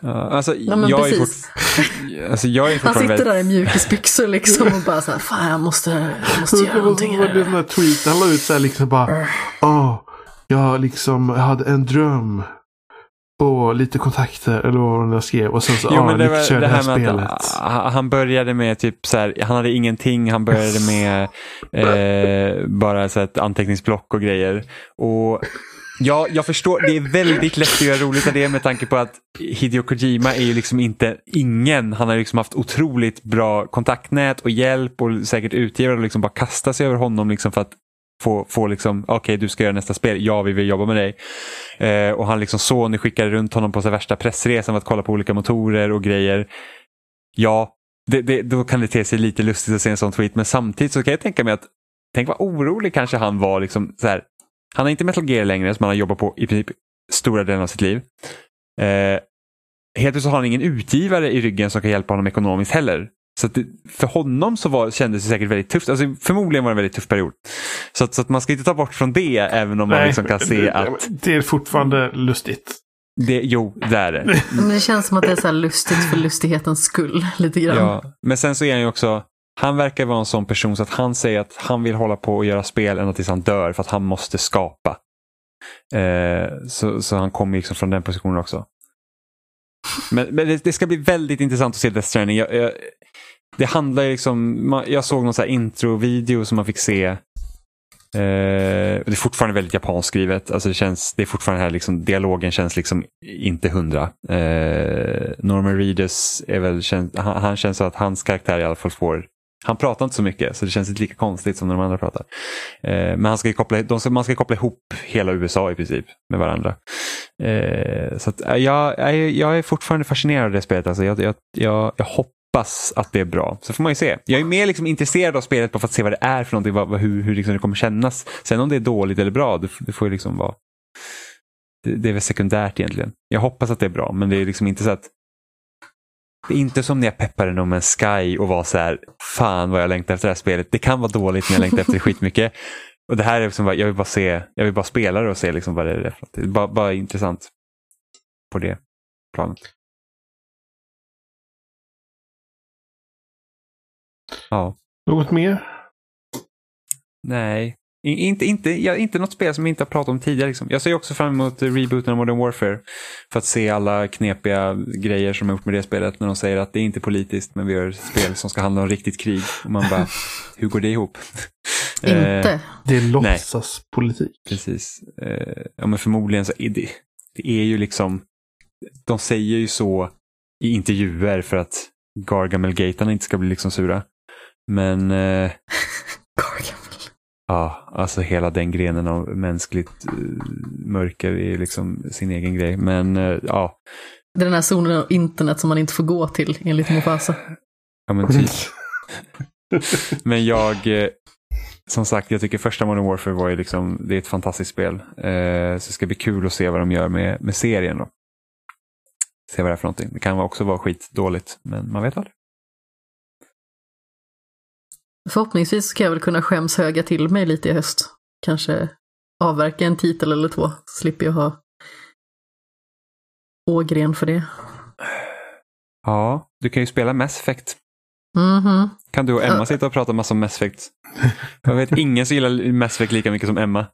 Ja, alltså, Ja, men jag, är precis. fort... alltså, jag är Han sitter väldigt... där i mjukisbyxor liksom och bara så här, fan jag måste, jag måste göra någonting var det här. sån här tweet han la ut så här liksom bara. Ja, jag liksom hade en dröm. Och lite kontakter eller vad jag skrev. Och sen så, Jo, men det, var, det det här, här med spelet. att ah, han började med typ så här, han hade ingenting, han började med eh, bara så här ett anteckningsblock och grejer. Och ja, jag förstår, det är väldigt lätt att göra roligt av det med tanke på att Hideo Kojima är ju liksom inte ingen. Han har liksom haft otroligt bra kontaktnät och hjälp och säkert utgivare och liksom bara kasta sig över honom liksom för att få, få liksom, okej du ska göra nästa spel, ja vi vill jobba med dig. Eh, och han liksom Sony skickade runt honom på så värsta pressresan för att kolla på olika motorer och grejer. Ja, det, det, då kan det te sig lite lustigt att se en sån tweet, men samtidigt så kan jag tänka mig att, tänk vad orolig kanske han var liksom så här. Han har inte Metal Gear längre som han har jobbat på i princip stora delen av sitt liv. Eh, helt plötsligt har han ingen utgivare i ryggen som kan hjälpa honom ekonomiskt heller. Så att det, för honom så var, kändes det säkert väldigt tufft. Alltså, förmodligen var det en väldigt tuff period. Så, att, så att man ska inte ta bort från det även om man liksom kan se det- att Det är fortfarande lustigt. det, jo, det är det. Men det känns som att det är så här lustigt för lustighetens skull lite grann. Ja. Men sen så är han ju också, han verkar vara en sån person så att han säger att han vill hålla på och göra spel ända tills han dör för att han måste skapa. Eh, så, så han kommer liksom från den positionen också. Men, men det, det ska bli väldigt intressant att se Death Stranding. Jag, jag, det handlar ju liksom, man, jag såg någon så här intro-video som man fick se. Eh, det är fortfarande väldigt japanskt skrivet. Alltså det, känns, det är fortfarande här liksom, dialogen känns liksom inte hundra. Eh, Norman Reedus är väl, känns, han, han känns så att hans karaktär i alla fall får han pratar inte så mycket så det känns inte lika konstigt som när de andra pratar. Eh, men han ska koppla, de ska, man ska koppla ihop hela USA i princip med varandra. Eh, så att, eh, jag, jag, är- fortfarande fascinerad av det spelet. Alltså, jag, jag, jag, jag hoppas att det är bra. Så får man ju se. Jag är mer liksom intresserad av spelet bara för att se vad det är för någonting. Vad, vad, hur hur liksom det kommer kännas. Sen om det är dåligt eller bra, det, det får ju liksom vara... Det, det är väl sekundärt egentligen. Jag hoppas att det är bra, men det är liksom inte så att det är inte som när jag peppade No Man's Sky och var så här, fan vad jag längtar efter det här spelet. Det kan vara dåligt men jag längtar efter det skitmycket. Och det här är liksom bara, jag vill bara se, jag vill bara spela det och se liksom vad det är. Det är bara, bara intressant på det planet. Ja, Något mer? nej. Inte, inte, ja, inte något spel som vi inte har pratat om tidigare. Liksom. Jag ser också fram emot rebooten av Modern Warfare. För att se alla knepiga grejer som har gjort med det spelet. När de säger att det är inte politiskt men vi gör ett spel som ska handla om riktigt krig. Och man bara, hur går det ihop? Eh, Inte. Det är låtsaspolitik. Precis. Eh, ja, men förmodligen så är det, det är ju liksom, de säger ju så i intervjuer för att Gargamel-gatarna inte ska bli liksom sura. Men eh. ja, alltså hela den grenen av mänskligt eh, mörker är liksom sin egen grej. Men eh, ja, Det är den här zonen av internet som man inte får gå till enligt Mufasa. ja men typ. Men jag, eh, som sagt, jag tycker första Modern Warfare var ju liksom, det är ett fantastiskt spel. Eh, så det ska bli kul att se vad de gör med, med serien då. Se vad det är för någonting. Det kan också vara skitdåligt, men man vet aldrig. Förhoppningsvis ska jag väl kunna skämshöga till mig lite i höst. Kanske avverka en titel eller två, så slipper jag ha ågren för det. Ja, du kan ju spela Mass Effect. Mhm. Kan du och Emma sitta och prata massa om Mass Effect? Jag vet ingen som gillar Mass Effect lika mycket som Emma.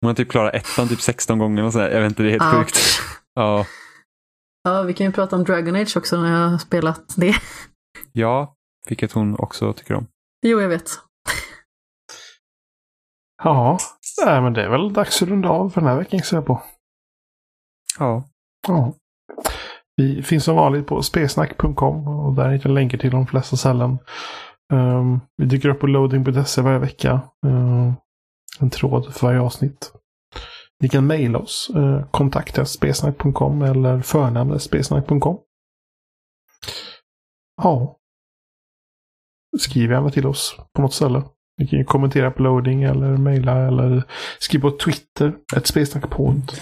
Hon har typ klarat ettan typ 16 gånger och sådär. Jag vet inte, det är helt Ouch. sjukt. Ja, Ja, vi kan ju prata om Dragon Age också när jag har spelat det. ja, vilket hon också tycker om. Jo, jag vet. Ja, nej, men det är väl dags att runda av för den här veckan ser jag på. Ja, Ja. Vi finns som vanligt på spesnack.com och där hittar ni länkar till de flesta ställen. Um, vi dyker upp på loading.se varje vecka. Um, en tråd för varje avsnitt. Ni kan mejla oss. Eh, kontakta spesnack.com eller förnamnet spesnack.com. Ja. Skriv gärna till oss på något ställe. Ni kan ju kommentera på loading eller mejla eller skriva på Twitter. Ett spesnackpodd.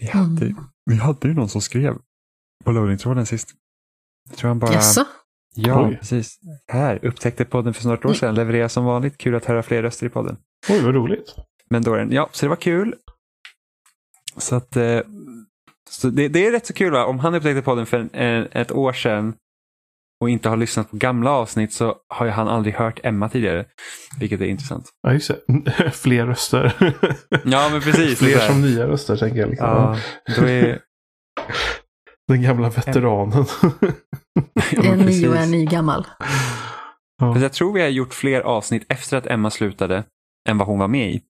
Vi hade, vi hade ju någon som skrev på loading-tråden sist. Jag tror han bara... Jaså? Ja, Oj. precis. Här, upptäckte podden för snart år sedan. Levererar som vanligt. Kul att höra fler röster i podden. Oj, vad roligt. Men då är den, ja, så det var kul. Så att, eh, så det, det är rätt så kul va? Om han upptäckte podden för en, en, ett år sedan och inte har lyssnat på gamla avsnitt så har ju han aldrig hört Emma tidigare. Vilket är intressant. Ja, just det. Fler röster. Ja, men precis. Fler som nya röster, tänker jag. Liksom. Ja, då är... Den gamla veteranen. Ja, En ny och en ny gammal. ja. Jag tror vi har gjort fler avsnitt efter att Emma slutade än vad hon var med i.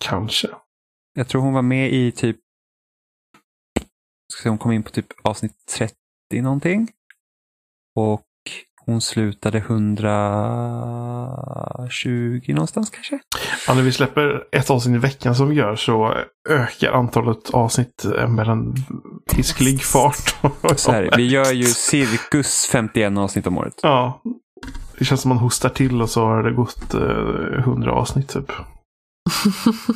Kanske. Jag tror hon var med i typ... Ska se, hon kom in på typ avsnitt 30 någonting. Och hon slutade 120 någonstans kanske. Ja, när vi släpper ett avsnitt i veckan som vi gör så ökar antalet avsnitt eh, med en hiskelig fart. Så här, vi gör ju cirkus 51 avsnitt om året. Ja. Det känns som man hostar till och så har det gått eh, 100 avsnitt typ.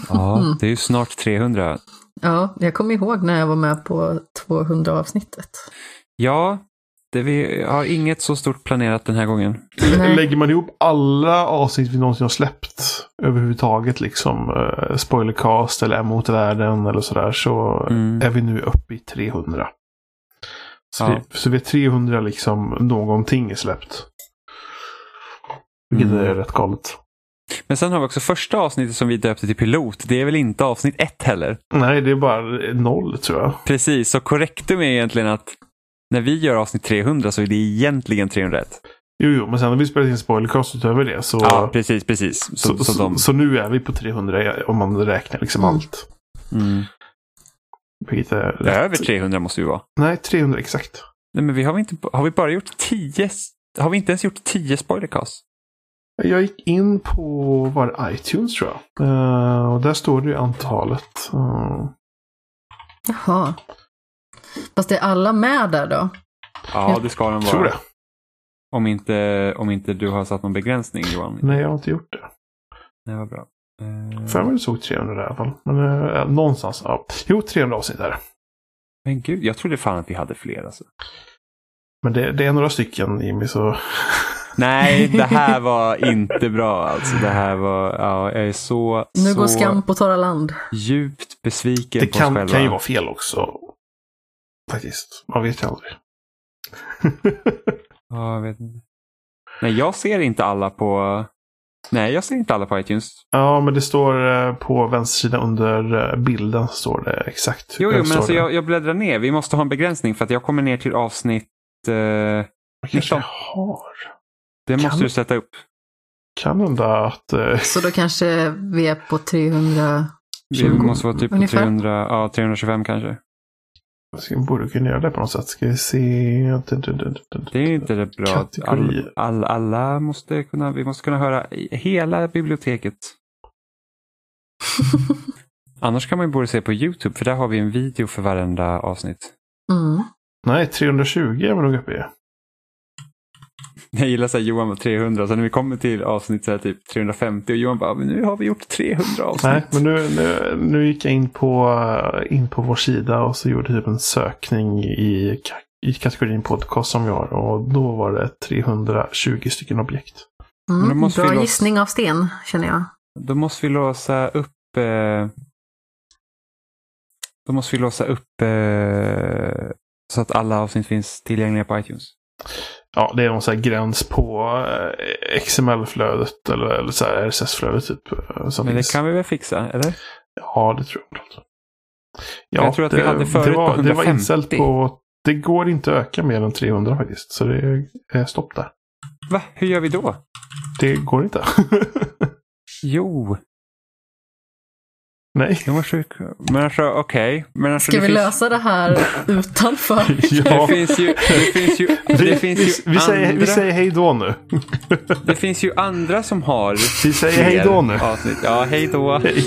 Ja, det är ju snart 300. Ja, jag kommer ihåg när jag var med på 200 avsnittet. Ja, det vi har inget så stort planerat den här gången. Nej. Lägger man ihop alla avsnitt vi någonsin har släppt överhuvudtaget, liksom eh, spoilercast eller Emot världen eller sådär, så Mm. är vi nu uppe i 300. Så, Ja. vi, så vi är 300 liksom någonting är släppt. Vilket Mm. är rätt galet. Men sen har vi också första avsnittet som vi döpte till pilot. Det är väl inte avsnitt ett heller? Nej, det är bara noll tror jag. Precis, så korrektum är egentligen att när vi gör avsnitt 300 så är det egentligen 301. Jo, jo, men sen har vi spelat in spoilercast utöver det. Så, Ja, precis, precis. Så, så, så, de, så nu är vi på 300 om man räknar liksom Mm. allt. mm. Vilket är rätt. Över 300 måste vi vara. Nej, 300 exakt. Nej, men vi har, inte, har vi bara gjort 10? Har vi inte ens gjort 10 spoilercast? Jag gick in på var iTunes tror jag. Eh, och där står det ju antalet. Uh, Jaha. Fast är alla med där då? Ja, det ska de vara. tror det. Om inte, om inte du har satt någon begränsning Johan. Nej, jag har inte gjort det. Det var bra. Eh, För mig det såg 300 där i alla fall. Men uh, någonstans. Ja. Jo, 300 avsnitt där. Men gud, jag trodde fan att vi hade fler alltså. Men det, det är några stycken Jimmy så. Nej, det här var inte bra alltså. Det här var, ja, jag är så, Nu så går skam på torra land. djupt besviken Det på oss kan, själva. kan ju vara fel också. Faktiskt. Man vet ju aldrig. Ja, jag vet inte. Nej, jag ser inte alla på... Nej, jag ser inte alla på iTunes. ja, men det står eh, på vänster under eh, bilden står det exakt. Jo, jo men alltså jag, jag bläddrar ner. Vi måste ha en begränsning för att jag kommer ner till avsnitt... Eh, Jag kanske 19. har. det måste Kan- du sätta upp. Kan hända att... eh, Så då kanske vi är på 300. Vi 20 måste vara typ på ungefär. 300, ja, 325 kanske. Vi borde kunna göra det på något sätt. Ska vi se. Det är inte det bra. att All, all, alla måste kunna, vi måste kunna höra hela biblioteket. Annars kan man ju borde se på YouTube, för där har vi en video för varenda avsnitt. Mm. Nej, 320 är vi nog uppe i. Jag gillar så här, Johan var 300, så när vi kommer till avsnitt så här, typ 350 och Johan bara, men nu har vi gjort 300 avsnitt. Nej, men nu, nu, nu gick jag in på, in på vår sida och så gjorde typ en sökning i, i kategorin podcast som vi har. Och då var det 320 stycken objekt. Mm. Bra låsa- gissning av Sten, känner jag. Då måste vi låsa upp... Eh, då måste vi låsa upp eh, så att alla avsnitt finns tillgängliga på iTunes. Ja, det är någon sån här gräns på eh, XML-flödet eller, eller så RSS-flödet typ. eh, Som Men det finns. kan vi väl fixa, eller? Ja, det tror jag. Jag tror att vi hade förut det på var, det var 150. inställt på... Det går inte att öka mer än 300 faktiskt. Så det är stopp där. Va? Hur gör vi då? Det går inte. Jo. Nej. De var sjuka. Men alltså okej. Men alltså, Ska vi finns, lösa det här utanför? Ja. Det finns ju, det finns ju, Vi, det finns vi, ju vi, säger, andra, vi säger hej då nu. det finns ju andra som har Vi säger hej då nu. avsnitt. Ja, hej då. Hej.